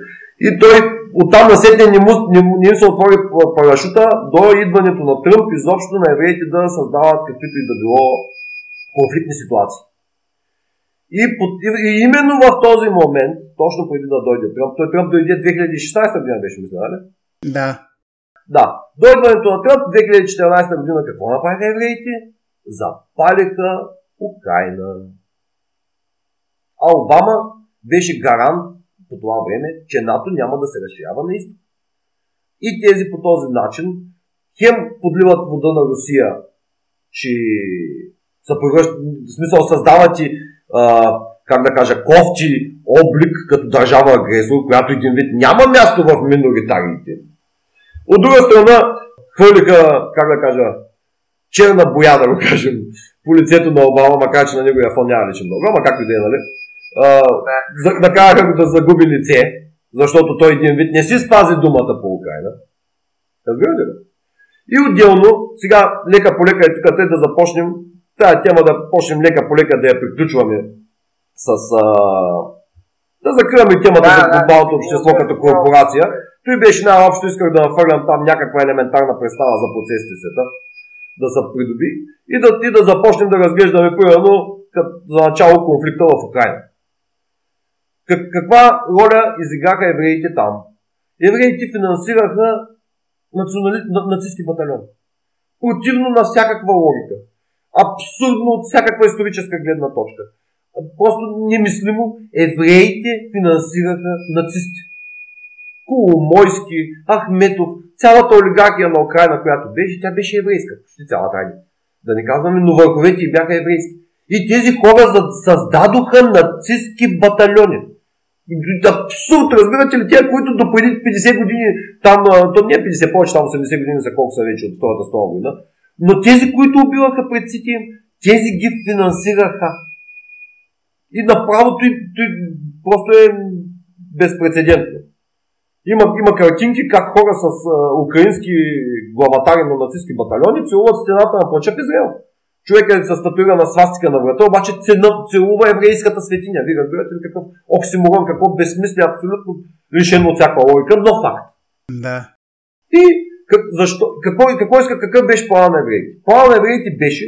И той оттам насетне не, му, не, му- не им се отвори парашута до идването на Тръмп изобщо на евреите да създават каквито и да било конфликтни ситуации. И, под, и, и именно в този момент, точно преди да дойде Тръмп, той Тръмп дойде 2016 година, беше мисля, нали? Да. Да, до идването на Тръмп 2014 година какво направиха евреите? Запалиха Украина. А Обама беше гарант по това време, че НАТО няма да се разширява на изток. И тези по този начин хем подливат вода на Русия, че са превръщ... в смисъл създават и, а, как да кажа, кофти облик като държава агресор, която един вид няма място в миноритарите. От друга страна, хвърлиха, как да кажа, черна боя, да го кажем, по лицето на Обама, макар че на неговия фон няма личен много, ама както и да е, нали? А, за, да караха го да загуби лице, защото той един вид не си спази думата по Украина. Разбирате ли? И отделно, сега лека по лека е тук те да започнем, тая тема да почнем лека по лека да я приключваме с... А, да закриваме темата Да, за да. глобалното общество като корпорация. Той беше най-общо, исках да нафърлям там някаква елементарна представа за процесите света, да се придоби и да, и да започнем да разглеждаме, примерно, за начало конфликта в Украина. Как, каква роля изиграха евреите там? Евреите финансираха национали... на- нацистски батальон. Противно на всякаква логика. Абсурдно от всякаква историческа гледна точка. Просто немислимо. Евреите финансираха нацисти. Коломойски, Ахметов, цялата олигархия на Украина, която беше, тя беше еврейска. Почти цялата айде. Да не казваме, но върховете и бяха еврейски. И тези хора създадоха нацистски батальони. Абсурд, разбирате ли, тия, които до преди 50 години, там, то не е 50, повече, там 80 години за колко са вече от Втората столна война, но тези, които убиваха предците им, тези ги финансираха. И направото и, и просто е безпредседентно. Има, има картинки как хора с а, украински главатари на нацистски батальони целуват стената на плача в Израел. Човек е с татуирана свастика на врата, обаче целува еврейската светиня. Вие разбирате ли какъв оксиморон, какво безсмислие, абсолютно лишено от всяка логика, но факт. Да. И как, защо, какво, какво иска, какъв беше план на евреите? План на евреите беше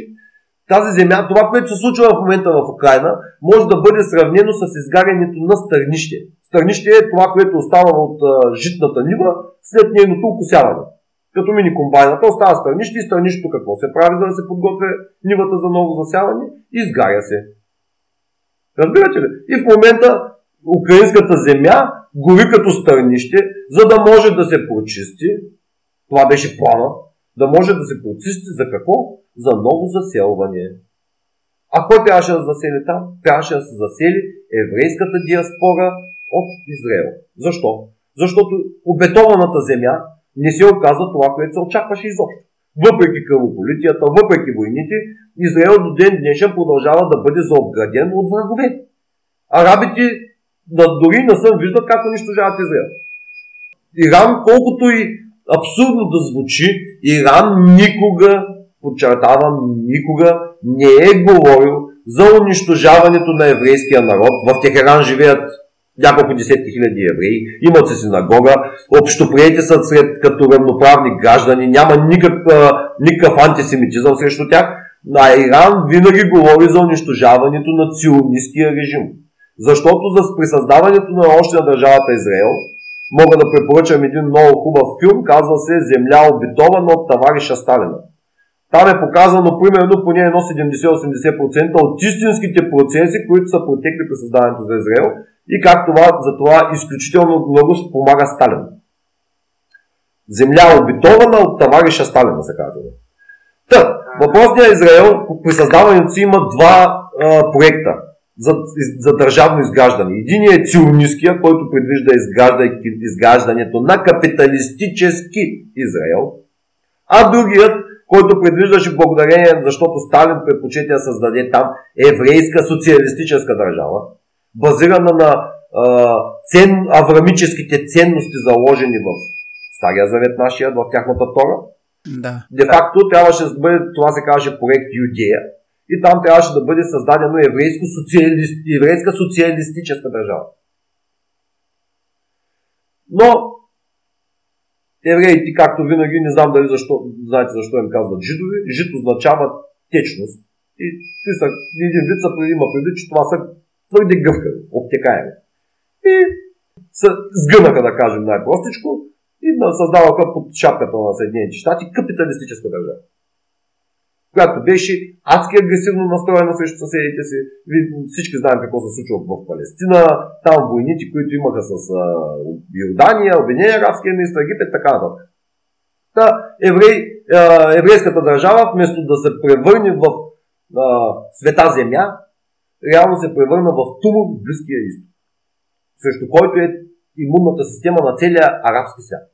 тази земя, това, което се случва в момента в Украина, може да бъде сравнено с изгарянето на стърнище. Стърнище е това, което остава от житната нива след нейното окосяване. Като мини комбайната остава стърнище и стърнището какво се прави, за да се подготвя нивата за ново засяване? Изгаря се. Разбирате ли? И в момента украинската земя гори като стърнище, за да може да се прочисти. Това беше плана. Да може да се прочисти за какво? За ново заселване. А кой трябваше да засели там? Трябваше да се засели еврейската диаспора от Израел. Защо? Защото обетованата земя не се оказа това, което се очакваше изобщо. Въпреки кръвополитията, въпреки войните, Израел до ден днешен продължава да бъде заобграден от врагове. Арабите да, дори не съм виждат как унищожават Израел. Иран, колкото и абсурдно да звучи, Иран никога, подчертавам, никога не е говорил за унищожаването на еврейския народ. В Техеран живеят няколко десетки хиляди евреи, имат се синагога, общоприети са сред като равноправни граждани, няма никакъв, никакъв антисемитизъм срещу тях, а Иран винаги говори за унищожаването на ционистския режим. Защото за присъздаването на още на държавата Израел, мога да препоръчам един много хубав филм, казва се Земя обитована от товариша Сталина. Там е показано примерно поне едно 70-80% от истинските процеси, които са протекли при създаването за Израел и как това, за това изключително много помага Сталин. Земя обитована от товариша Сталина, се казва. Та, въпросният Израел при създаването си има два а, проекта за, за държавно изграждане. Единият е ционистския, който предвижда изграждането на капиталистически Израел, а другият, който предвиждаше благодарение, защото Сталин предпочете да създаде там еврейска социалистическа държава, базирана на а, цен, аврамическите ценности, заложени в Стария Завет нашия, в тяхната Тора. Да. Де факто трябваше да бъде, това се казваше проект Юдея, и там трябваше да бъде създадено еврейско социалист, еврейска социалистическа държава. Но евреите, както винаги, не знам дали защо, знаете защо им казват жидови, жид означава течност. И ти са, един вид са има преди, че това са твърде гъвкави, обтекаеми. И се сгънаха, да кажем най-простичко, и създаваха под шапката на Съединените щати капиталистическа държава която беше адски агресивно настроена срещу съседите си. Всички знаем какво се случва в Палестина, там войните, които имаха с Йордания, Обединение арабски емирства, Египет, така нататък. Та, еврей, еврейската държава, вместо да се превърне в света земя, реално се превърна в тумор в Близкия изток, срещу който е имунната система на целия арабски свят,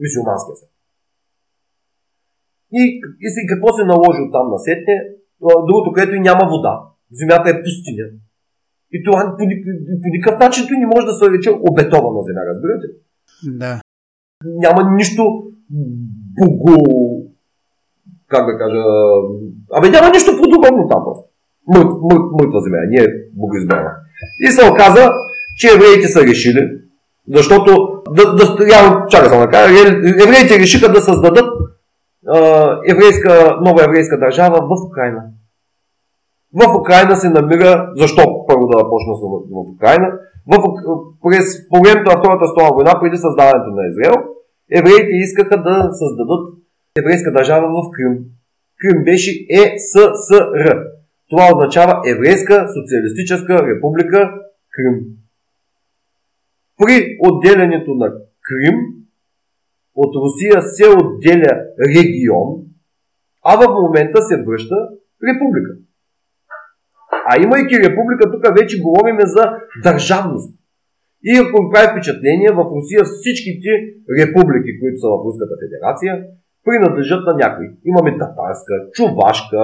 мисиоманския свят. И, и, и какво се наложи от там на сетне? Другото, където и няма вода. Земята е пустиня. И това по, по никакъв начин не може да се рече обетована земя, разбирате? Да. Няма нищо бого... Как да кажа... Абе няма нищо подобно там просто. Мърт, мърт, земя, не е богоизбрана. И се оказа, че евреите са решили, защото, да, да, я, чакай само кажа, евреите решиха да създадат еврейска, нова еврейска държава в Украина. В Украина се намира, защо първо да почна с в Украина, в, през, по времето на Втората столна война, преди създаването на Израел, евреите искаха да създадат еврейска държава в Крим. Крим беше ЕССР. Това означава Еврейска социалистическа република Крим. При отделянето на Крим от Русия се отделя регион, а в момента се връща република. А имайки република, тук вече говорим за държавност. И ако ви прави впечатление, в Русия всичките републики, които са в Руската федерация, принадлежат на някой. Имаме татарска, чувашка,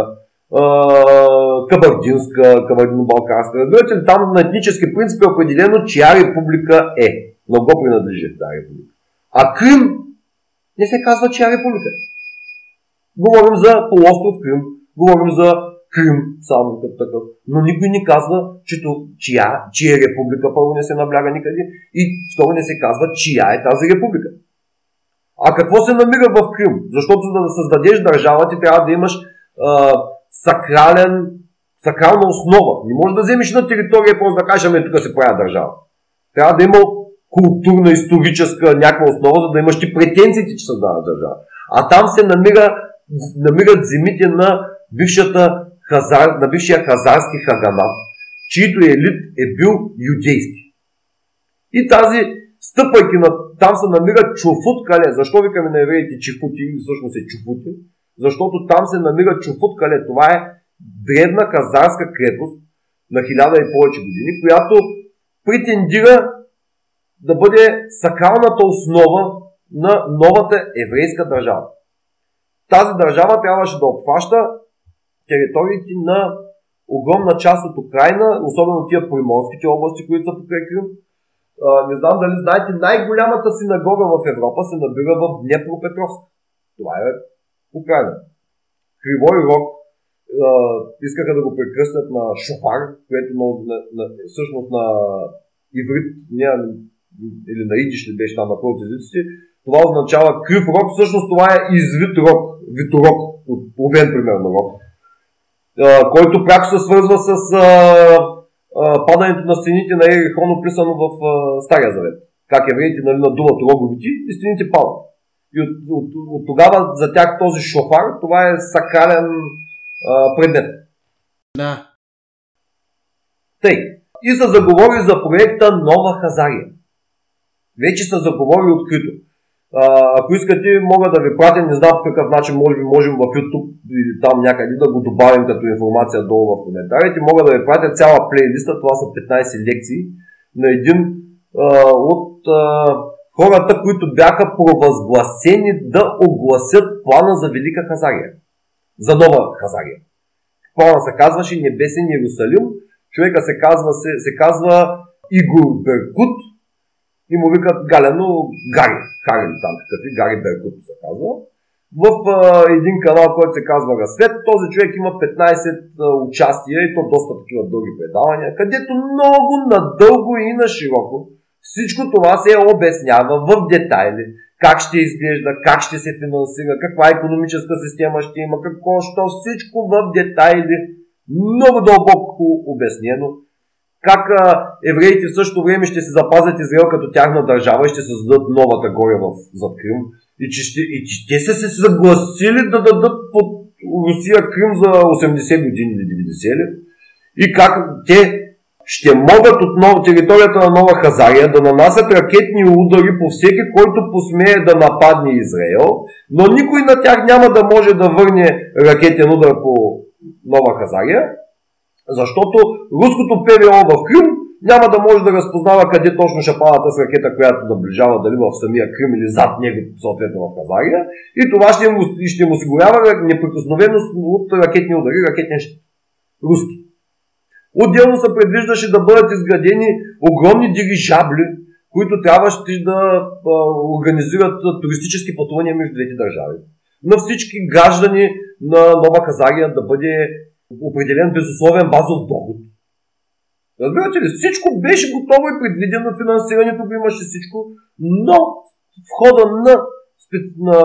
кабардинска, кабардино-балканска. Разбирате ли, там на етнически принцип е определено, чия република е. Но го принадлежи тази република. А Крим не се казва, чия република е. Говорим за полуостров Крим, говорим за Крим, само като такъв. Но никой не казва, че чия, чия република първо не се набляга никъде и второ не се казва, чия е тази република. А какво се намира в Крим? Защото за да създадеш държава, ти трябва да имаш сакрален, сакрална основа. Не можеш да вземеш на територия просто да кажеш, ами тук се правя държава. Трябва да има културна, историческа някаква основа, за да имаш ти претенциите, че създава държава. А там се намира, намират земите на бившата хазар, на бившия хазарски хаганат, чието елит е бил юдейски. И тази, стъпайки на там се намира Чуфут Кале. Защо викаме на евреите Чифути, всъщност е Чуфути? Защото там се намира Чуфут Кале. Това е древна казарска крепост на хиляда и повече години, която претендира да бъде сакралната основа на новата еврейска държава. Тази държава трябваше да обхваща териториите на огромна част от Украина, особено тия приморските области, които са покрай Крим, не знам дали знаете, най-голямата синагога в Европа се набира в Днепропетровск. Това е Украина. Кривой рок искаха да го прекръснат на шофар, което на, на, на, всъщност на иврит, не, или на идиш ли беше там на който езиците, това означава крив рок, всъщност това е извит рок, виторок, от половин примерно рок, който пряко се свързва с а, падането на стените на Ерихон, описано в Стария Завет. Как евреите нали, надуват роговите и стените падат. И от, от, от, тогава за тях този шофар, това е сакрален а, предмет. Да. Тъй. И се заговори за проекта Нова Хазария. Вече се заговори открито. А, ако искате, мога да ви пратя, не знам по какъв начин, може би можем в YouTube или там някъде да го добавим като информация долу в коментарите. Мога да ви пратя цяла плейлиста, това са 15 лекции на един а, от а, хората, които бяха провъзгласени да огласят плана за Велика Хазария. За нова Хазария. Плана се казваше Небесен Иерусалим. Човека се казва, се, се казва Игор Беркут, и му викат Галено Гари. Хари там какъв е, Гари Беркут се казва. В а, един канал, който се казва Разсвет, този човек има 15 а, участия и то доста такива дълги предавания, където много надълго и на широко всичко това се обяснява в детайли. Как ще изглежда, как ще се финансира, каква економическа система ще има, какво, що всичко в детайли. Много дълбоко обяснено как а, евреите в същото време ще се запазят Израел като тяхна държава и ще създадат новата горя в, зад Крим. И че, ще, и че те са се съгласили да дадат под Русия Крим за 80 години или 90 ли. И как те ще могат от нов, територията на Нова Хазария да нанасят ракетни удари по всеки, който посмее да нападне Израел, но никой на тях няма да може да върне ракетен удар по Нова Хазария, защото руското ПВО в Крим няма да може да разпознава къде точно ще падат с ракета, която наближава, дали в самия Крим или зад него, съответно в Казария. И това ще му, ще му осигурява неприкосновеност от ракетни удари, ракетни щит. Руски. Отделно се предвиждаше да бъдат изградени огромни дирижабли, които трябваше да а, организират туристически пътувания между двете държави. На всички граждани на Нова Казария да бъде определен безусловен базов доход. Разбирате ли, всичко беше готово и предвидено, финансирането го имаше всичко, но в хода на, на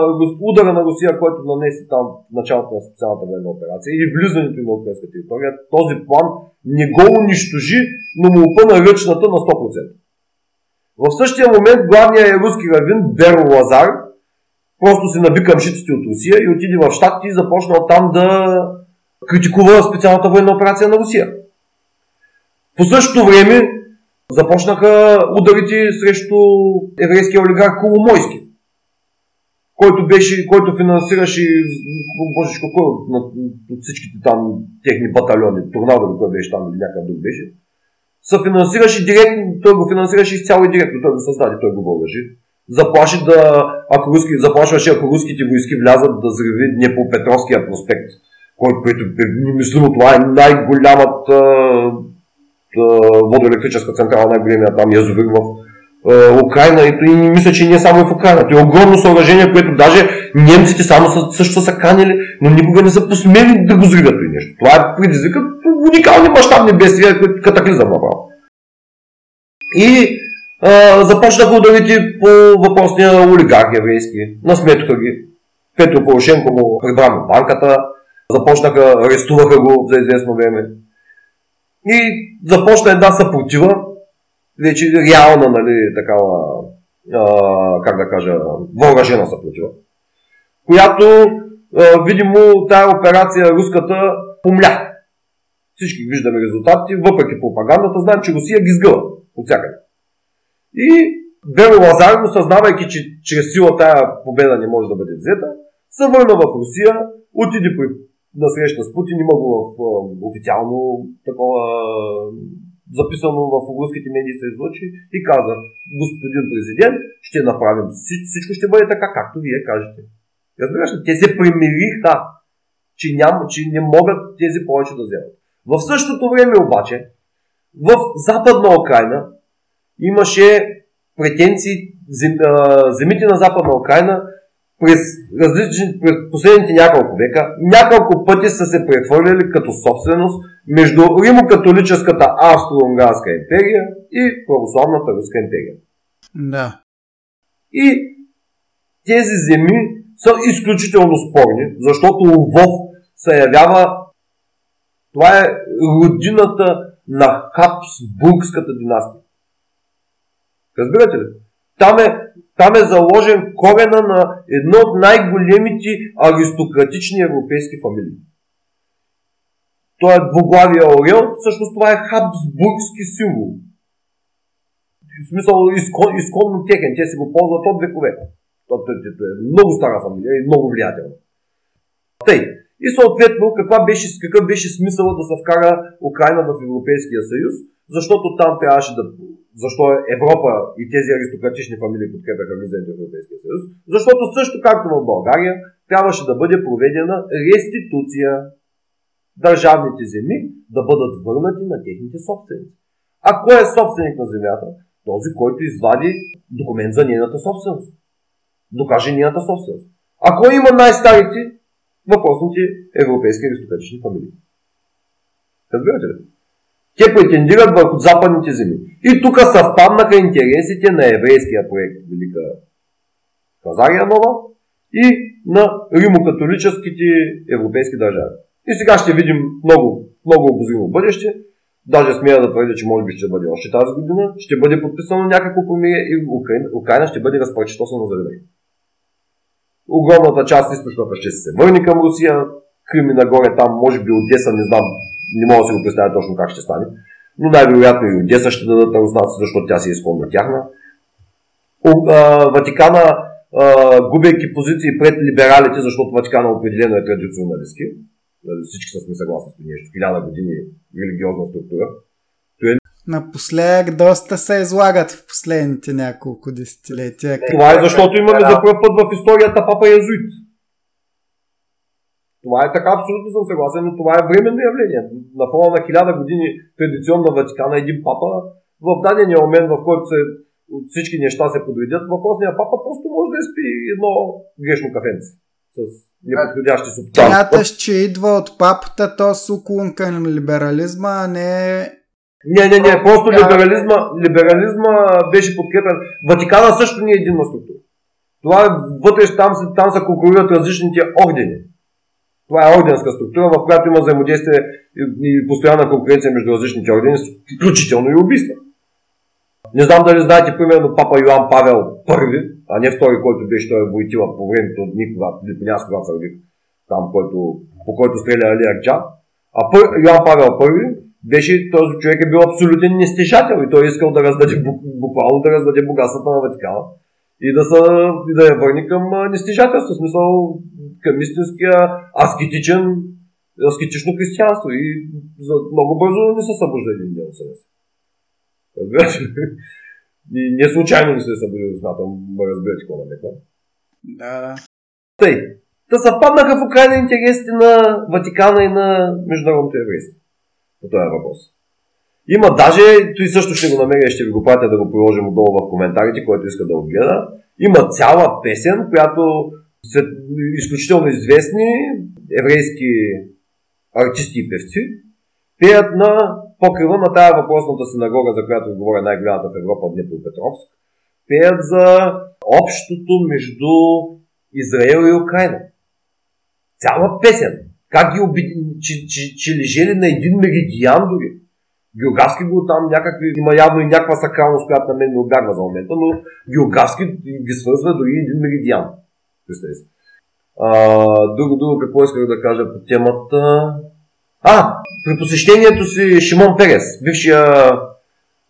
удара на Русия, който нанесе там в началото на специалната военна операция или влизането на украинска територия, този план не го унищожи, но му опъна ръчната на 100%. В същия момент главният руски равин Беро Лазар просто се наби към от Русия и отиде в Штатите и започна там да критикува специалната военна операция на Русия. По същото време започнаха ударите срещу еврейския олигарх Коломойски, който, беше, който финансираше божечко, кой от, от всичките там техни батальони, Торнадо кой беше там или някакъв друг беше, се финансираше директно, той го финансираше изцяло и директно, той го създаде, той го въоръжи. Заплаши да, ако руски, заплашваше, ако руските войски влязат да взриви Днепропетровския проспект, който, е немислимо, това е най-голямата водоелектрическа централа, най-големия там язовир в Украина и, и мисля, че не само и в Украина. Това е огромно съоръжение, което даже немците само са, също са канили, но никога не са посмели да го взривят и нещо. Това е предизвикат уникални мащабни бедствия, които катаклизъм направо. И а, започнаха ударите по въпросния олигарх еврейски, насметоха ги. Петро Порошенко му прибра банката, започнаха, арестуваха го за известно време. И започна една съпротива, вече реална, нали, такава, а, как да кажа, въоръжена съпротива, която, а, видимо, тая операция руската помля. Всички виждаме резултатите, въпреки пропагандата, знаем, че Русия ги сгъва от всякъде. И Бело Лазаров, съзнавайки, че чрез сила тая победа не може да бъде взета, се върна в Русия, отиде при на среща с Путин, има го в официално такова записано в руските медии се излъчи и каза, господин президент, ще направим всичко ще бъде така, както вие кажете. Разбираш ли? Те се примириха, че, няма, че не могат тези повече да вземат. В същото време обаче, в Западна Украина имаше претенции, земите на Западна Украина през, различни, през последните няколко века няколко пъти са се прехвърляли като собственост между Римо-католическата Австро-Унгарска империя и православната Руска империя. Да. И тези земи са изключително спорни, защото Лвов се явява това е родината на Хабсбургската династия. Разбирате ли? Там е, там е заложен корена на едно от най-големите аристократични европейски фамилии. Той е двуглавия орел, всъщност това е хабсбургски символ. В смисъл изкон, изконно текен, те си го ползват от векове. Това е много стара фамилия и много влиятелна. Тъй. И съответно, каква беше, какъв беше смисъл да се вкара Украина в Европейския съюз, защото там трябваше да защо Европа и тези аристократични фамилии подкрепяха влизането в Европейския съюз, защото също както в България трябваше да бъде проведена реституция. Държавните земи да бъдат върнати на техните собственици. А кой е собственик на земята? Този, който извади документ за нейната собственост. Докаже нейната собственост. А кой има най-старите въпросните европейски аристократични фамилии? Разбирате ли? Те претендират върху западните земи. И тук съвпаднаха интересите на еврейския проект Велика Казария Нова и на римокатолическите европейски държави. И сега ще видим много, много обозримо бъдеще. Даже смея да твърдя, че може би ще бъде още тази година. Ще бъде подписано някакво помирие и Украина, ще бъде разпръчетосана за винаги. Огромната част източната ще се върне към Русия. Крими нагоре там, може би Одеса, не знам, не мога да си го представя точно как ще стане. Но най-вероятно и Одеса ще дадат на руснаци, защото тя си е изконна тяхна. Ватикана, губейки позиции пред либералите, защото Ватикана определено е традиционалистки. Нали, всички сме съгласни с нещо. Хиляда години религиозна структура. Е Напоследък доста се излагат в последните няколко десетилетия. Това е защото имаме за първ път в историята папа Язуит. Това е така, абсолютно съм съгласен, но това е временно явление. На фона на хиляда години традиционна Ватикана един папа в дадения момент, в който се, всички неща се подредят, въпросният папа просто може да изпи едно грешно кафенце с неподходящи субстанции. Смяташ, че идва от папата, то с уклон към либерализма, а не не, не, не, просто либерализма, либерализма беше подкрепен. Ватикана също не е единна структура. Това е вътре, там, там се конкурират различните ордени. Това е орденска структура, в която има взаимодействие и постоянна конкуренция между различните ордени, включително и убийства. Не знам дали знаете, примерно, папа Йоан Павел I, а не втори, който беше той Войтила по времето дни, когато, по когато се там, който, по който стреля Али Акча. А пър, Йоан Павел I беше, този човек е бил абсолютен нестежател и той е искал да раздаде, буквално да раздаде богатствата на Ватикана. и да, са, и да я върне към нестижателство, в смисъл към истинския аскетичен, аскетично християнство. И за много бързо не се събужда един ден Разбирате И не случайно не се е събудил, смятам, разбирате какво намеквам. Да, да. Тъй, да съвпаднаха в Украина интересите на Ватикана и на международното еврейство. По този въпрос. Има даже, той също ще го намеря ще ви го пратя да го приложим отдолу в коментарите, който иска да отгледа. Има цяла песен, която са изключително известни еврейски артисти и певци, пеят на покрива на тая въпросната синагога, за която говоря най-голямата в Европа, Днепропетровск, пеят за общото между Израел и Украина. Цяла песен. Как ги обид... че, че, на един меридиан дори. Географски го там някакви, има явно и някаква сакралност, която на мен не обягва за момента, но географски ги свързва дори един меридиан. Представи. А, друго, друго, какво исках да кажа по темата? А, при посещението си Шимон Перес, бившия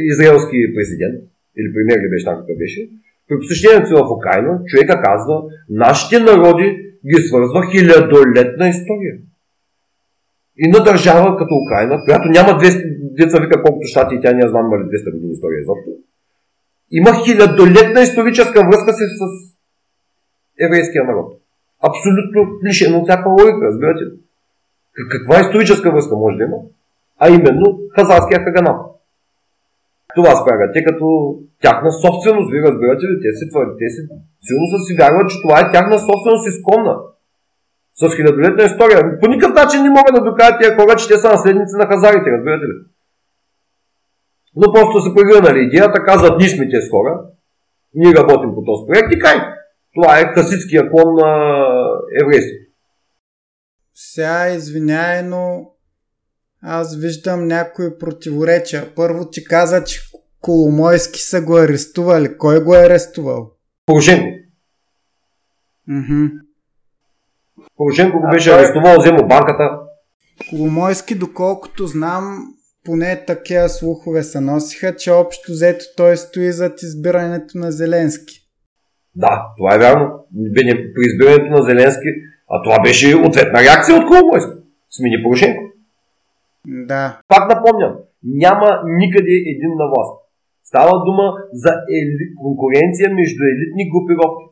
израелски президент, или премьер ли беше там какъв беше, при посещението си в Украина, човека казва, нашите народи ги свързва хилядолетна история. И на държава като Украина, която няма 200, деца вика колкото щати и тя не знам ли 200 години история изобщо, има хилядолетна историческа връзка си с еврейския народ. Абсолютно лишено от всяка логика, разбирате ли? Каква историческа връзка може да има? А именно хазарския хаганат. Това спрягат те като тяхна собственост, вие разбирате ли? Те си твърдят, те си силно са си вярват, че това е тяхна собственост изконна. С хилядолетна история. По никакъв начин не могат да докажат тия хора, че те са наследници на хазарите, разбирате ли? Но просто се прегърнали идеята, казват, ние сме тези хора, ние работим по този проект и край. Това е хасидския клон на еврейството. Сега извиняй, но аз виждам някои противоречия. Първо ти каза, че Коломойски са го арестували. Кой го е арестувал? Порошенко. Мхм. Порошенко го беше арестувал, взема банката. Коломойски, доколкото знам, поне такива слухове се носиха, че общо взето той стои зад избирането на Зеленски. Да, това е вярно. При избирането на Зеленски, а това беше ответна реакция от Коломойски. Смени Порошенко. Да. Пак напомням, няма никъде един на власт. Става дума за ели... конкуренция между елитни групировки.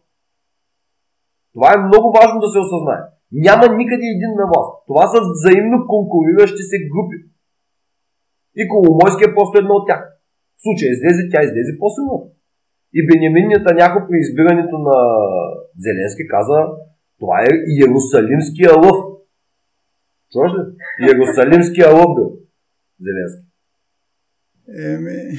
Това е много важно да се осъзнае. Няма никъде един на власт. Това са взаимно конкуриращи се групи. И Коломойски е просто едно от тях. В случая излезе, тя излезе по-силно. И Бенямин Нетаняхо при избирането на Зеленски каза, това е Иерусалимския лъв. Чуваш ли? Иерусалимския лъв бил Зеленски. Еми...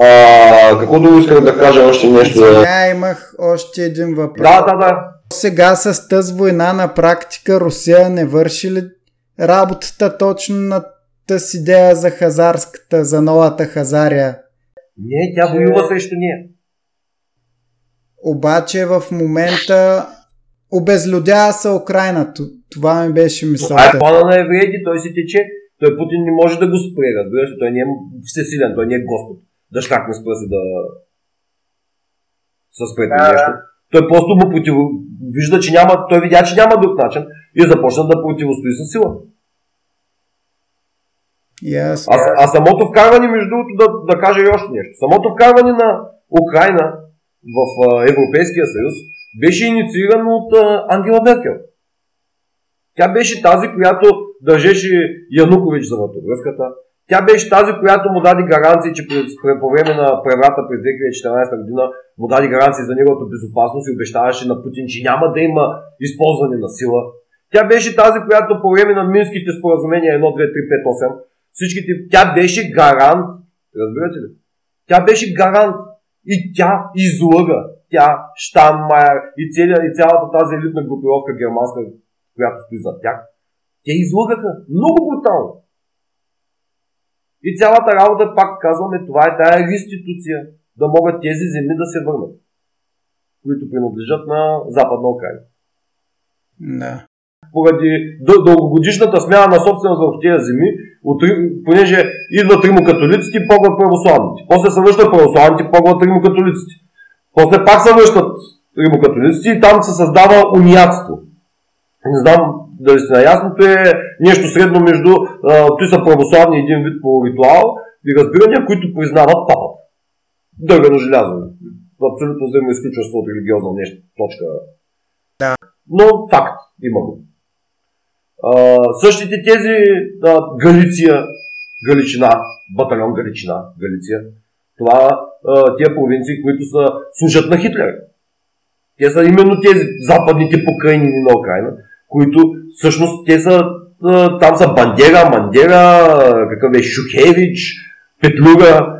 А, какво друго исках да кажа още нещо? Сега имах още един въпрос. Да, да, да. Сега с тази война на практика Русия не върши ли работата точно на тази идея за хазарската, за новата Хазария? Не, тя воюва срещу ние. Обаче в момента обезлюдява се Украина. Това ми беше мисълта. Това е плана на евреите, той си тече. Той Путин не може да го спре, разбираш, той не е всесилен, той не е Господ. Да шкакне с пръси да с спрете да, нещо. Той просто му против... вижда, че няма, той видя, че няма друг начин и започна да противостои със сила. Yes. А, а самото вкарване, между другото, да, да кажа и още нещо. Самото вкарване на Украина в Европейския съюз беше инициирано от Ангела Меркел. Тя беше тази, която държеше Янукович за вратовръзката. Тя беше тази, която му даде гаранции, че по време на преврата през 2014 година му даде гаранции за неговата безопасност и обещаваше на Путин, че няма да има използване на сила. Тя беше тази, която по време на Минските споразумения 1, 2, 3, 5, 8, всичките, тя беше гарант, разбирате ли? Тя беше гарант и тя излъга. Тя, Штанмайер и, целия, и цялата тази елитна групировка германска, която стои зад тях, те излъгаха много брутално. И цялата работа, пак казваме, това е тая институция, да могат тези земи да се върнат, които принадлежат на Западна Украина. Да. Поради дългогодишната смяна на собственост върху тези земи, от, понеже идват римокатолиците, погват православните. После се връщат православните, погват римокатолиците. После пак се връщат римокатолиците и там се създава униятство. Не знам дали сте наясното е нещо средно между той са православни един вид по ритуал и разбирания, които признават папата. Дървено желязо. Абсолютно взаимоизключващо от религиозна нещо. Точка. Да. Но факт има го. Същите тези а, Галиция, Галичина, батальон Галичина, Галиция, това тия провинции, които са, служат на Хитлер. Те са именно тези западните покрайнини на Украина, които всъщност те са, там са Бандера, Мандера, какъв е Шухевич, Петлюга,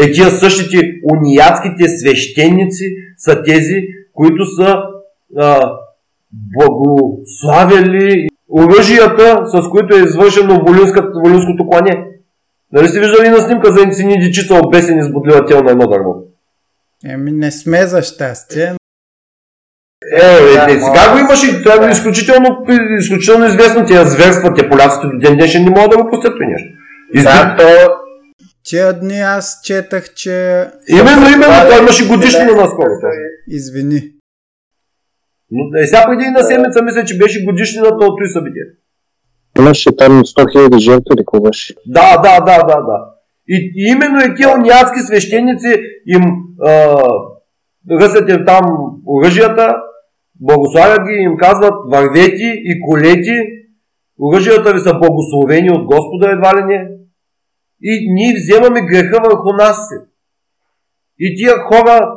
е тия същите униятските свещеници са тези, които са а, благославяли оръжията, с които е извършено волинското клане. Нали сте виждали на снимка за сини дичица обесени с бодлива тел на едно дърво? Еми не сме за щастие. Е, е, е, сега го имаш и това е изключително, изключително известно. Тия зверства, те поляците до ден днешен не могат да го пустят това нещо. Да, то... Тия дни аз четах, че... Именно, именно, той имаше годишнина наскоро. Извини. Но е, сега преди една седмица мисля, че беше годишнината от този събитие. Имаше там 100 000 жертви или какво беше? Да, да, да, да, да. И, и именно и тия униатски свещеници им ръсят им там оръжията, благославят ги, им казват вървети и колети, оръжията ви са благословени от Господа едва ли не. И ние вземаме греха върху нас. И тия хора,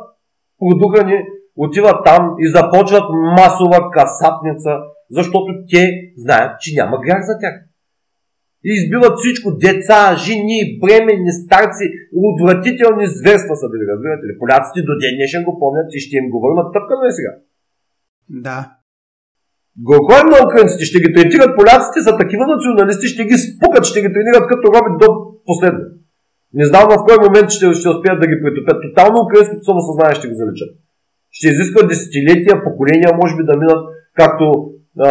продухани, отиват там и започват масова касапница, защото те знаят, че няма грях за тях. И избиват всичко, деца, жени, бремени, старци, отвратителни зверства са били, разбирате ли? Поляците до ден днешен го помнят и ще им го върнат тъпкано и сега. Да. Го говорим на украинците, ще ги третират поляците за такива националисти, ще ги спукат, ще ги тренират като робит до последно. Не знам в кой момент ще, ще успеят да ги притопят. Тотално украинското самосъзнание ще ги заличат ще изисква десетилетия, поколения, може би да минат, както а,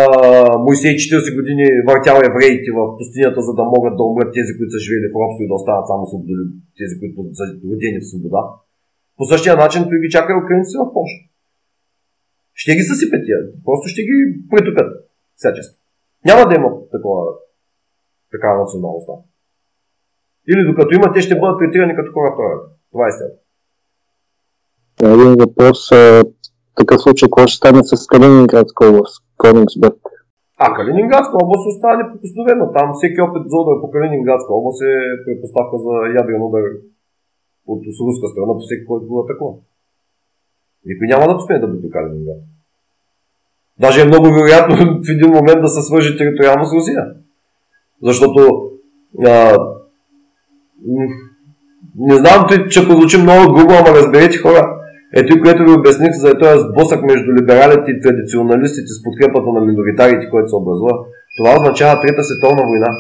Моисей 40 години въртял евреите в пустинята, за да могат да умрат тези, които са живели в робство и да останат само свободи, тези, които са родени в свобода. По същия начин той ги чака украинци в Польша. Ще ги съсипят тия, просто ще ги притопят всячески. Няма да има такова, такава националност. Или докато има, те ще бъдат третирани като хора втора. Това е след. Един въпрос. В такъв случай, какво ще стане с Калининградска област, Конингсберг? А Калининградска област остава неприкосновена. Там всеки опит за удар по Калининградска област е предпоставка за ядрен удар от руска страна по всеки, който го атакува. Никой няма да посмее да бъде Калининград. Даже е много вероятно в един момент да се свържи териториално с Русия. Защото а, не знам, че прозвучи много грубо, ама разберете хора. Ето, което ви обясних за този сблъсък между либералите и традиционалистите с подкрепата на миноритарите, който се образува, това означава Трета световна война.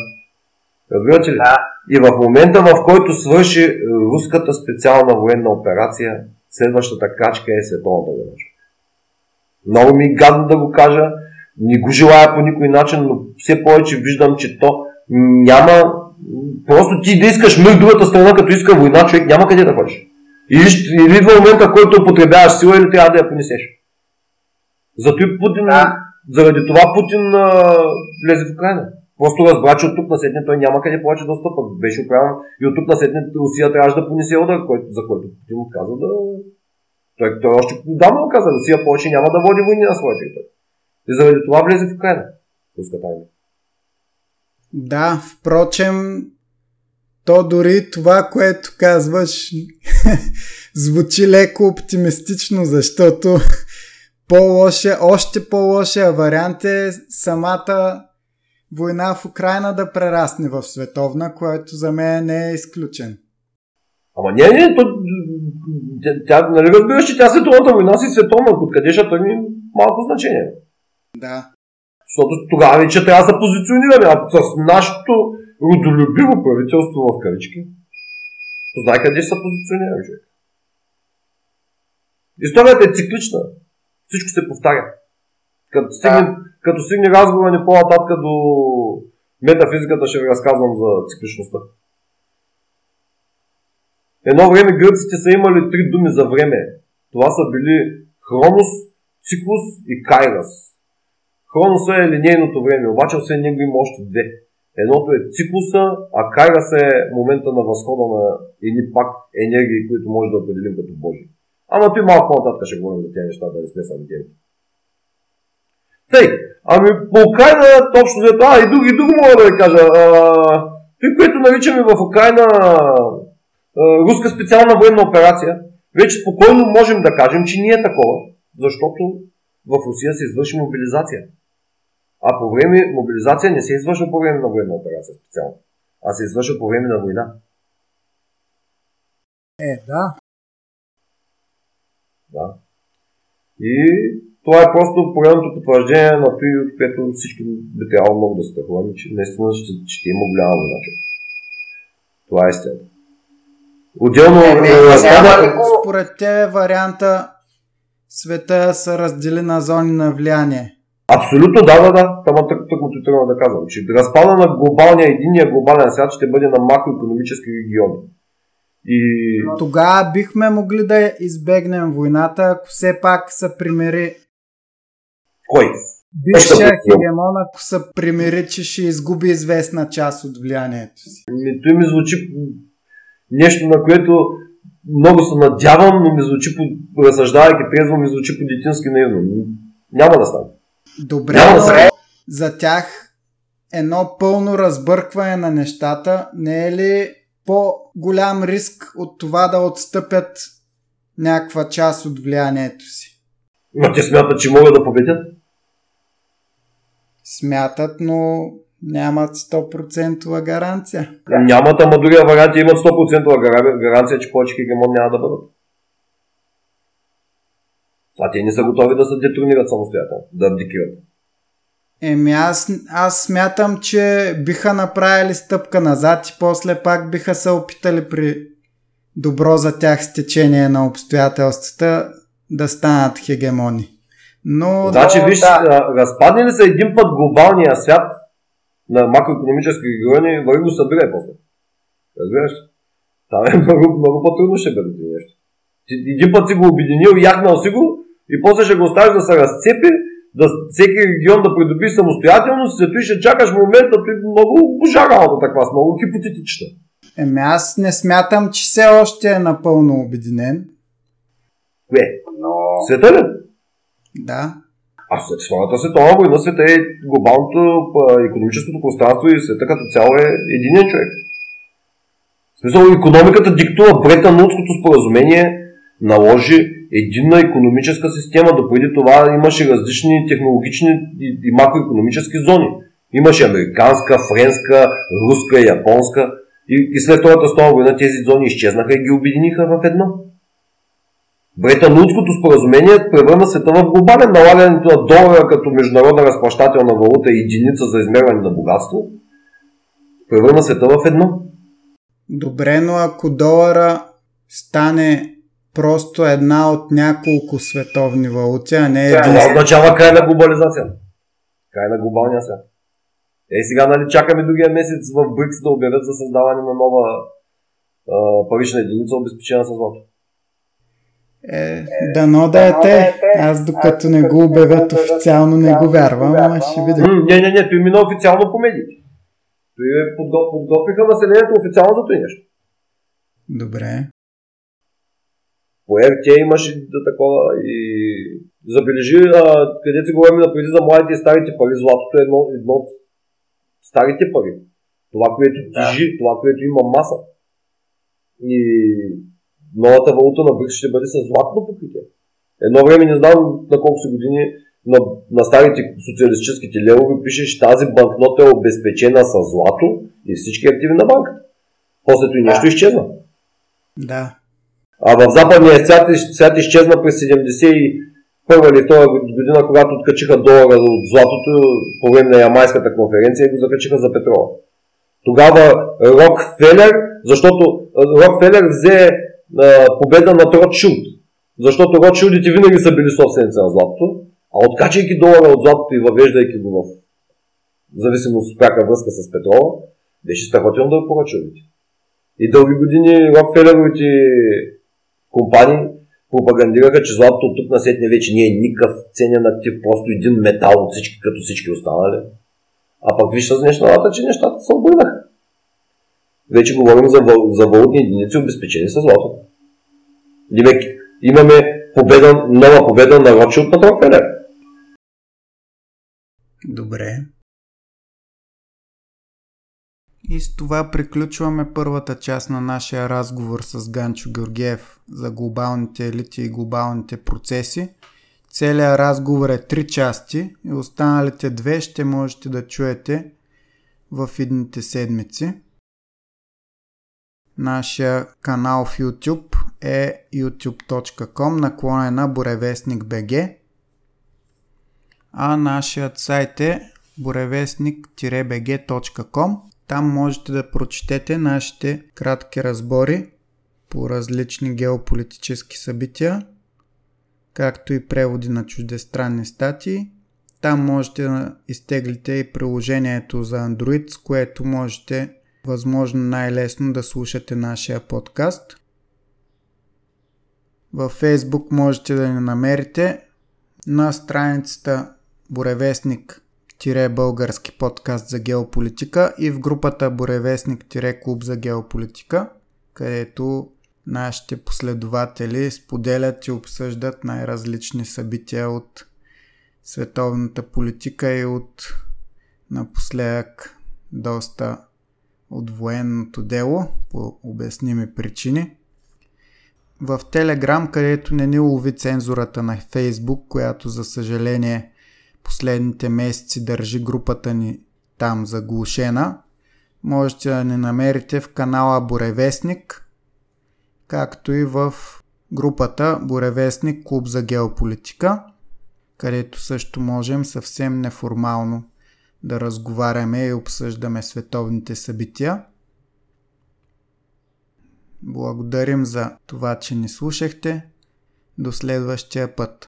Разбирате ли? Да. И в момента, в който свърши е, руската специална военна операция, следващата крачка е световната война. Много ми е гадно да го кажа, не го желая по никой начин, но все повече виждам, че то няма... Просто ти да искаш мир другата страна, като иска война, човек няма къде да ходиш. Или, или идва момента, в който употребяваш сила или трябва да я понесеш. Зато и Путин, да. заради това Путин а, влезе в Украина. Просто разбра, че от тук на седне той няма къде повече да стъпа. Беше оправен и от тук на седне Русия трябваше да понесе удар, за който Путин отказа да... Той, той още давно каза, Русия повече няма да води войни на своя територия. И заради това влезе в Украина. Руската армия. Да, впрочем, то дори това, което казваш, звучи леко оптимистично, защото по-лоша, още по-лошия вариант е самата война в Украина да прерасне в световна, което за мен не е изключен. Ама не, не, то, тя, нали разбираш, че тя световната война си световна, откъде ще ми малко значение. Да. Защото тогава вече трябва да се позиционираме. А с нашето родолюбиво правителство в кавички, познай къде ще се позиционира човек. Историята е циклична. Всичко се повтаря. Като стигне, да. като стигне разговора ни по-нататък до метафизиката, ще ви разказвам за цикличността. Едно време гръците са имали три думи за време. това са били Хронос, Циклус и Кайрас. Хроноса е линейното време, обаче освен него има още две. Едното е циклуса, а Кайрас е момента на възхода на едни пак енергии, които може да определим като Божи. Ама той малко по-нататък ще говорим за тези неща, да не сме сами теми. Тъй, ами по Украина точно взето, а и други, и друго мога да ви кажа. А, той, което наричаме в Украина руска специална военна операция, вече спокойно можем да кажем, че не е такова, защото в Русия се извърши мобилизация. А по време мобилизация не се извършва по време на военна операция специално, а се извършва по време на война. Е, да. Да. И това е просто поредното потвърждение на това, от което всички би трябвало много да страхуваме, че наистина ще, ще има голяма война. Това е истина. Отделно е, е, според те варианта света се раздели на зони на влияние. Абсолютно, да, да, да. Тама тък, тък му трябва да казвам, че разпада на глобалния, единия глобален свят ще бъде на макроекономически региони. И... Тогава бихме могли да избегнем войната, ако все пак се примери. Кой? Бившия хегемон, ако се примери, че ще изгуби известна част от влиянието си. Ми, той ми звучи нещо, на което много се надявам, но ми звучи, по, разсъждавайки трезво, ми звучи по детински наивно. Няма да стане. Добре, но за тях едно пълно разбъркване на нещата не е ли по-голям риск от това да отстъпят някаква част от влиянието си? Но те смятат, че могат да победят? Смятат, но нямат 100% гаранция. Нямат, ама дори варианти имат 100% гаранция, че повече хегемон няма да бъдат. А те не са готови да се детронират самостоятелно, да абдикират. Еми аз, аз смятам, че биха направили стъпка назад и после пак биха се опитали при добро за тях стечение на обстоятелствата да станат хегемони. Но, значи, виж, да. разпадне ли се един път глобалния свят на макроекономически региони, върви го събира после. Разбираш? Там е много, много по-трудно ще бъде нещо. Един път си го обединил, яхнал си го и после ще го оставиш да се разцепи, да всеки регион да придоби самостоятелност, след това ще чакаш момента, ти много божа таква, с много хипотетична. Еми аз не смятам, че все още е напълно обединен. Кое? Но... Света ли? Да. А след своята световна война света е глобалното економическото пространство и света като цяло е единен човек. В смисъл, економиката диктува Бретанутското споразумение наложи единна економическа система. Допреди това имаше различни технологични и макроекономически зони. Имаше американска, френска, руска, японска. И, и след Втората стова война тези зони изчезнаха и ги обединиха в едно. Бретанудското споразумение превърна света в глобален налагането на долара като международна разплащателна валута и единица за измерване на богатство. Превърна света в едно. Добре, но ако долара стане просто една от няколко световни валути, а не един. Това означава край на глобализацията. Край на глобалния свят. Е, сега нали чакаме другия месец в БРИКС да обявят за създаване на нова а, парична единица, обезпечена с злато. Е, дано да е те. Аз докато не го обявят официално не го вярвам, ама ще видим. Не, не, не, той мина официално по медиите. Той е подготвиха населението официално за това нещо. Добре. По РТ имаше да такова и забележи, а, където си говорим преди за младите и старите пари, златото е едно, едно от старите пари. Това, което тежи, да. това, което има маса. И новата валута на БРИКС ще бъде с златно покритие. Едно време не знам на колко си години на, на старите социалистическите левови пише, че тази банкнота е обезпечена с злато и всички активи на банката. После и нещо изчезна. Да. А в западния свят, свят изчезна през 71 или 2 година, когато откачиха долара от златото по време на Ямайската конференция и го закачиха за петрола. Тогава Рокфелер, защото Рокфелер взе а, победа над Ротшилд. Защото Ротшилдите винаги са били собственици на златото, а откачайки долара от златото и въвеждайки го в зависимост от пряка връзка с петрола, беше страхотен да поръча И дълги години Рокфелеровите компании пропагандираха, че златото от тук на сетне вече не е никакъв ценен актив, просто един метал от всички, като всички останали. А пък вижте с нещата, че нещата се обърнаха. Вече говорим за, за валутни единици, обезпечени с злато. Димек, имаме победа, нова победа на Рочи от Патрон Фелер. Добре. И с това приключваме първата част на нашия разговор с Ганчо Георгиев за глобалните елити и глобалните процеси. Целият разговор е три части и останалите две ще можете да чуете в идните седмици. Нашия канал в YouTube е youtube.com наклонена буревестник BG а нашият сайт е буревестник-bg.com там можете да прочетете нашите кратки разбори по различни геополитически събития, както и преводи на чуждестранни статии. Там можете да изтеглите и приложението за Android, с което можете възможно най-лесно да слушате нашия подкаст. Във Facebook можете да ни намерите на страницата Буревестник български подкаст за геополитика и в групата Боревестник-клуб за геополитика, където нашите последователи споделят и обсъждат най-различни събития от световната политика и от напоследък доста от военното дело по обясними причини. В Телеграм, където не ни лови цензурата на Фейсбук, която за съжаление последните месеци държи групата ни там заглушена. Можете да ни намерите в канала Боревестник, както и в групата Боревестник Клуб за геополитика, където също можем съвсем неформално да разговаряме и обсъждаме световните събития. Благодарим за това, че ни слушахте. До следващия път.